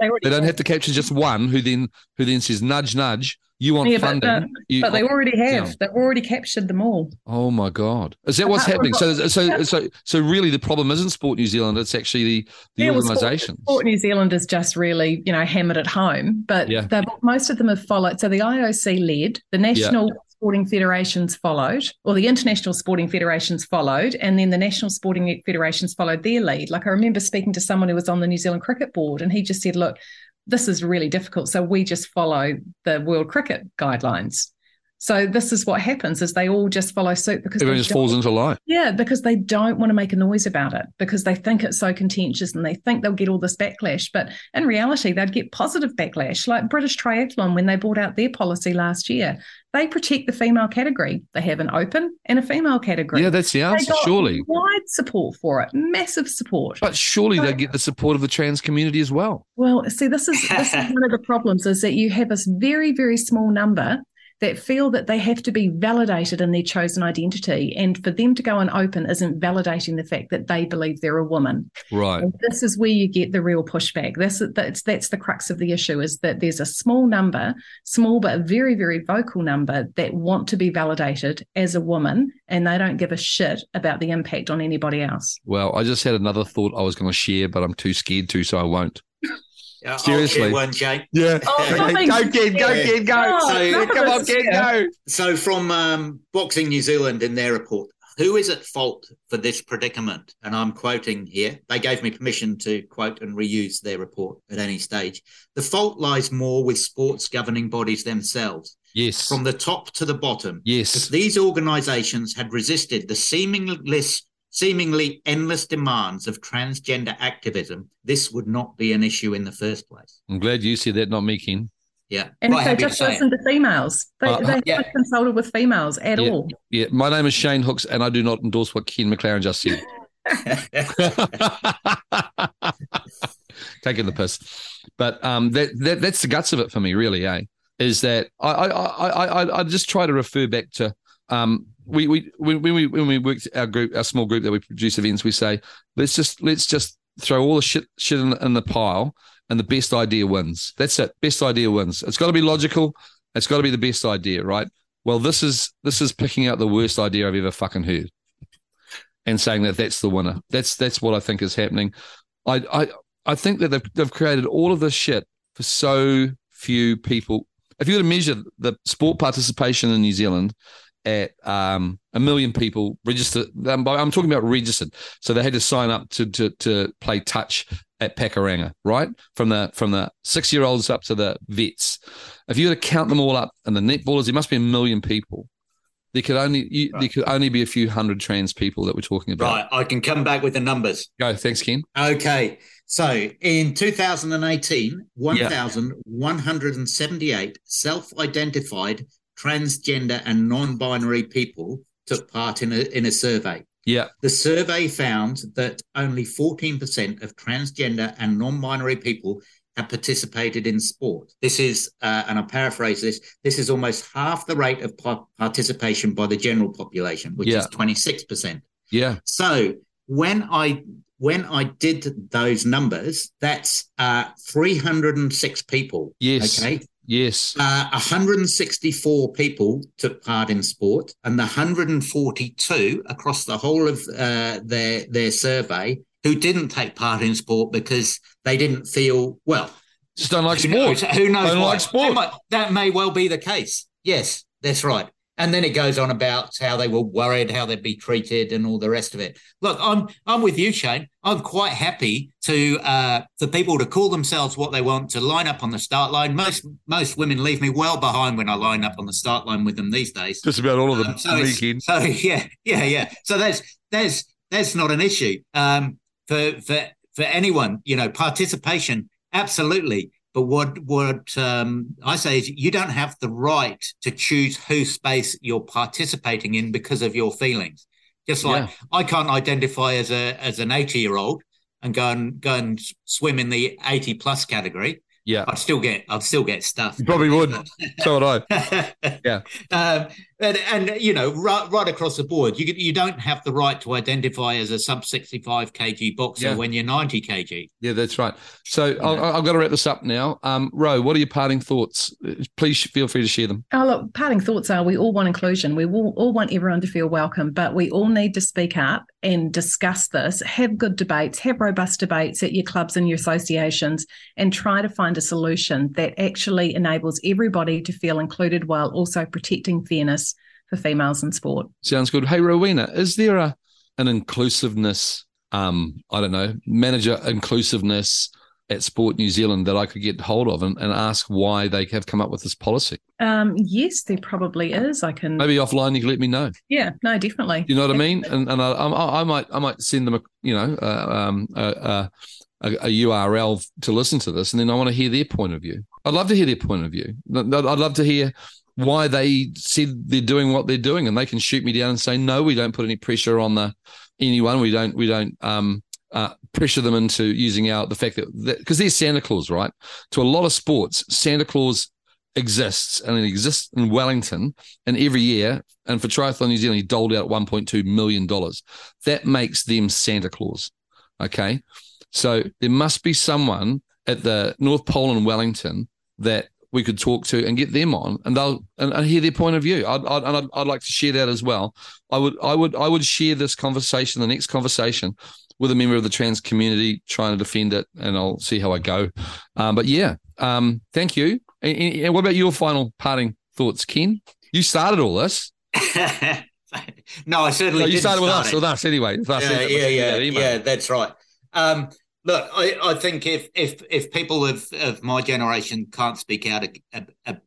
They, They don't have. to capture just one who then who then says nudge nudge. You want Yeah, funding? but- you, But they already have. They've already captured them all. Oh my god! Is that what's happening? So, so, so, so, really, the problem isn't Sport New Zealand. It's actually the the Yeah, well, Sport- organisations. Sport New Zealand is just really, you know, hammered at home. But Yeah. most of them have followed. So the IOC led, the national sporting federations followed, or the international sporting federations followed, and then the national sporting federations followed their lead. Like I remember speaking to someone who was on the New Zealand Cricket Board, and he just said, "Look, this is really difficult. So we just follow the World Cricket guidelines." So this is what happens: is they all just follow suit because Everyone just falls into line. yeah, because they don't want to make a noise about it because they think it's so contentious and they think they'll get all this backlash. But in reality, they'd get positive backlash. Like British Triathlon, when they brought out their policy last year, they protect the female category. They have an open and a female category. Yeah, that's the answer. Surely, wide support for it, massive support. but surely they get the support of the trans community as well. Well, see, this is this is one of the problems is that you have this very, very small number that feel that they have to be validated in their chosen identity. And for them to go and open isn't validating the fact that they believe they're a woman. Right. And this is where you get the real pushback. That's that's that's the crux of the issue is that there's a small number, small but a very, very vocal number that want to be validated as a woman and they don't give a shit about the impact on anybody else. Well, I just had another thought I was going to share, but I'm too scared to, so I won't. Yeah, I'll Seriously. one, Jake. Yeah. Oh, Okay, go, Ken. Go, Yeah. Ken. Go. Oh, So- Come on, us Ken. here. Go. So, from um, Boxing New Zealand in their report, who is at fault for this predicament? And I'm quoting here. They gave me permission to quote and reuse their report at any stage. The fault lies more with sports governing bodies themselves, Yes. from the top to the bottom. If Yes. these organizations had resisted the seemingly, seemingly endless demands of transgender activism, this would not be an issue in the first place. I'm glad you said that, not me, Ken. Yeah. And Quite if they happy to just it. listen to females, they, Uh, they yeah. haven't consulted with females at Yeah. all. Yeah. My name is Shane Hooks, and I do not endorse what Ken McLaren just said. Taking the piss. But um, that, that that's the guts of it for me, really, eh? Is that I I, I, I, I just try to refer back to um we, we when we when we worked our group our small group that we produce events we say let's just let's just throw all the shit shit in, in the pile and the best idea wins. That's it best idea wins. It's got to be logical. It's got to be the best idea right? Well this is this is picking out the worst idea I've ever fucking heard and saying that that's the winner. That's that's what I think is happening. I I I think that they've, they've created all of this shit for so few people. If you were to measure the sport participation in New Zealand at um, a million people registered, um, I'm talking about registered, so they had to sign up to to, to play touch at Pakuranga, right? From the from the six year olds up to the vets. If you were to count them all up and the netballers, there must be a million people. There could only you, there could only be a few hundred trans people that we're talking about. Right. I can come back with the numbers. Go, thanks, Ken. Okay. So in 2018, 1,178 self identified transgender and non binary people took part in a, in a survey. Yeah, The survey found that only 14% of transgender and non binary people have participated in sport. This is, uh, and I paraphrase this, this is almost half the rate of pa- participation by the general population, which Yeah. is 26%. yeah, So when I when I did those numbers, that's uh, 306 people. yes, Okay. Yes. Uh, 164 people took part in sport, and the 142 across the whole of uh, their their survey who didn't take part in sport because they didn't feel well. Just don't like who knows, sport. who knows Don't why. like sport. Might- that may well be the case. Yes, that's right. And then it goes on about how they were worried how they'd be treated and all the rest of it. Look, I'm I'm with you, Shane. I'm quite happy to uh, for people to call themselves what they want to line up on the start line. Most most women leave me well behind when I line up on the start line with them these days. Just about all of them. Um, so, so yeah, yeah, yeah. So that's that's that's not an issue um, for for for anyone. You know, participation absolutely. But what what um, I say is you don't have the right to choose whose space you're participating in because of your feelings. Just like yeah. I can't identify as a as an 80 year old and go and go and swim in the 80 plus category. Yeah, I'd still get I'd still get stuff. You probably wouldn't. so would I. yeah. Um, and, and you know, right, right across the board, you you don't have the right to identify as a sub 65 kg boxer yeah. when you're 90 kg. Yeah, that's right. So i have got to wrap this up now. Um, Ro, what are your parting thoughts? Please feel free to share them. Oh, look, parting thoughts are we all want inclusion. We all, all want everyone to feel welcome, but we all need to speak up and discuss this, have good debates, have robust debates at your clubs and your associations, and try to find a solution that actually enables everybody to feel included while also protecting fairness for females in sport. Sounds good. Hey, Rowena, is there a an inclusiveness, um, I don't know, manager inclusiveness at Sport New Zealand that I could get hold of and, and ask why they have come up with this policy? Um, yes, there probably is. I can maybe offline. You can let me know. Yeah, no, definitely. You know what I mean? And and I, I, I might I might send them a you know uh, um, a, a, a, URL to listen to this, and then I want to hear their point of view. I'd love to hear their point of view. I'd love to hear why they said they're doing what they're doing, and they can shoot me down and say, no, we don't put any pressure on the anyone. We don't we don't um, uh, pressure them into using our the fact that because they're Santa Claus, right? To a lot of sports, Santa Claus exists and it exists in Wellington, and every year, and for Triathlon New Zealand, he doled out 1.2 million dollars. That makes them Santa Claus. Okay, so there must be someone at the North Pole in Wellington that we could talk to and get them on, and they'll and, and hear their point of view. I'd, I'd, and I'd, I'd like to share that as well. I would I would I would share this conversation, the next conversation, with a member of the trans community trying to defend it, and I'll see how I go. Um, but yeah, um, thank you. And, and, what about your final parting thoughts, Ken? You started all this. no, I certainly. No, you started with us, with us anyway. With us, yeah, yeah, yeah, yeah. That's right. Um, Look, I, I think if if if people of, of my generation can't speak out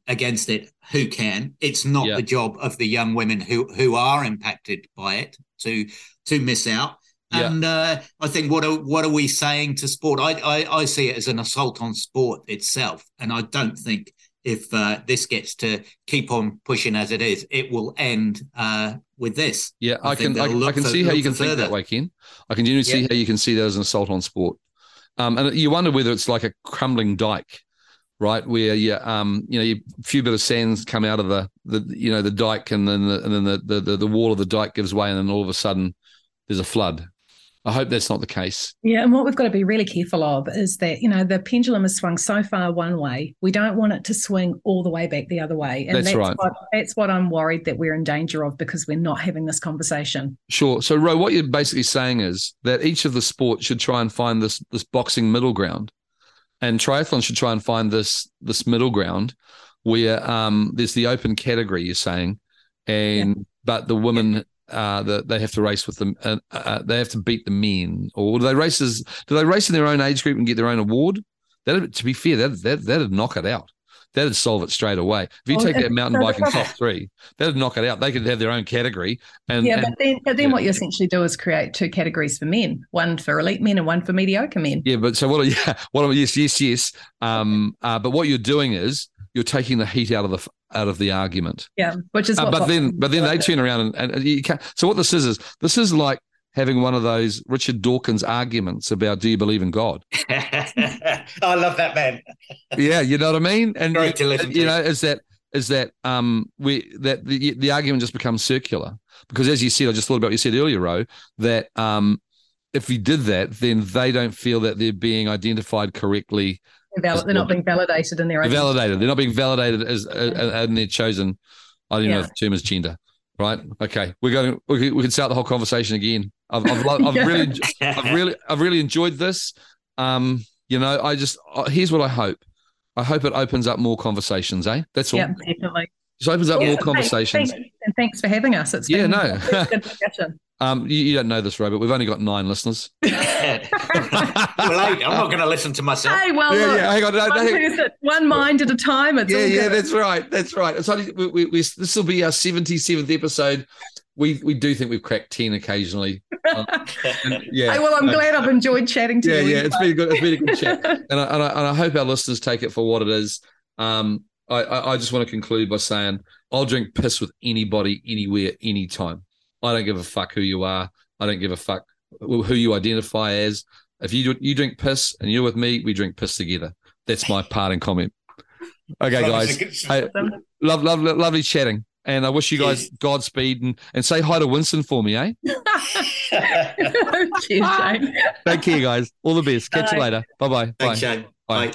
against it, who can? It's not yeah. the job of the young women who who are impacted by it to to miss out. Yeah. And uh, I think what are what are we saying to sport? I, I, I see it as an assault on sport itself, and I don't think if uh, this gets to keep on pushing as it is, it will end uh, with this. Yeah, I, I can I, I, can for, see how you can think that way, Ken. I can genuinely yeah. see how you can see that as an assault on sport. Um, and you wonder whether it's like a crumbling dike, right? Where you um you know a few bit of sands come out of the the you know the dike and then the, and then the, the the wall of the dike gives way and then all of a sudden there's a flood I hope that's not the case. Yeah, and what we've got to be really careful of is that you know the pendulum has swung so far one way, we don't want it to swing all the way back the other way, and that's, that's right. What, that's what I'm worried that we're in danger of because we're not having this conversation. Sure. So, Ro, what you're basically saying is that each of the sports should try and find this this boxing middle ground, and triathlon should try and find this this middle ground where um, there's the open category. You're saying, and yeah. but the women uh, that they have to race with them, uh, uh, they have to beat the men, or do they race as do they race in their own age group and get their own award? That, to be fair, that that that'd knock it out. That'd solve it straight away. If you well, take that mountain bike in top three, that'd knock it out. They could have their own category. And yeah, and, but then, but then yeah. what you essentially do is create two categories for men: one for elite men and one for mediocre men. Yeah, but so what? Yeah, what? Yes, yes, yes. Um, uh, but what you're doing is you're taking the heat out of the out of the argument. Yeah, which is. Uh, but then, but then they turn around and, and you can't. So what this is is this is like having one of those Richard Dawkins arguments about do you believe in God? I love that man. yeah, you know what I mean. And Great to listen you to. know, is that is that um we that the the argument just becomes circular because as you said, I just thought about what you said earlier, Ro, that um if we did that, then they don't feel that they're being identified correctly they're, they're not being validated in their own. Validated. They're not being validated as uh, and they're chosen. I don't yeah. know if the term is gender. Right. Okay. We're going. We, we can start the whole conversation again. I've, I've, I've yeah. really, I've really, I've really enjoyed this. Um, you know, I just uh, here's what I hope. I hope it opens up more conversations. Eh. That's all. Yeah, definitely. Just opens up Yeah. more conversations. thanks, and thanks for having us. It's Yeah, been no. a good discussion. Um, you, you don't know this, Robert. We've only got nine listeners. well, hey, I'm not going to listen to myself. Hey, well, yeah, look, yeah. Hang on. no, one, no, person, one mind at a time. It's yeah, all yeah, good. that's right. That's right. It's only, we, we, we, this will be our 77th episode. We we do think we've cracked 10 occasionally. Um, yeah. Hey, well, I'm glad I've enjoyed chatting to yeah, you. yeah, it's been a good, it's been a good chat, and I, and I and I hope our listeners take it for what it is. Um, I, I I just want to conclude by saying I'll drink piss with anybody, anywhere, anytime. I don't give a fuck who you are. I don't give a fuck who you identify as. If you you drink piss and you're with me, we drink piss together. That's my parting comment. Okay, guys. Hey, love, love, lovely chatting. And I wish you guys Godspeed and, and say hi to Winston for me, eh? Cheers, Jane. Take care, guys. All the best. Catch you later. Bye-bye. Bye. Shane. Bye. Bye.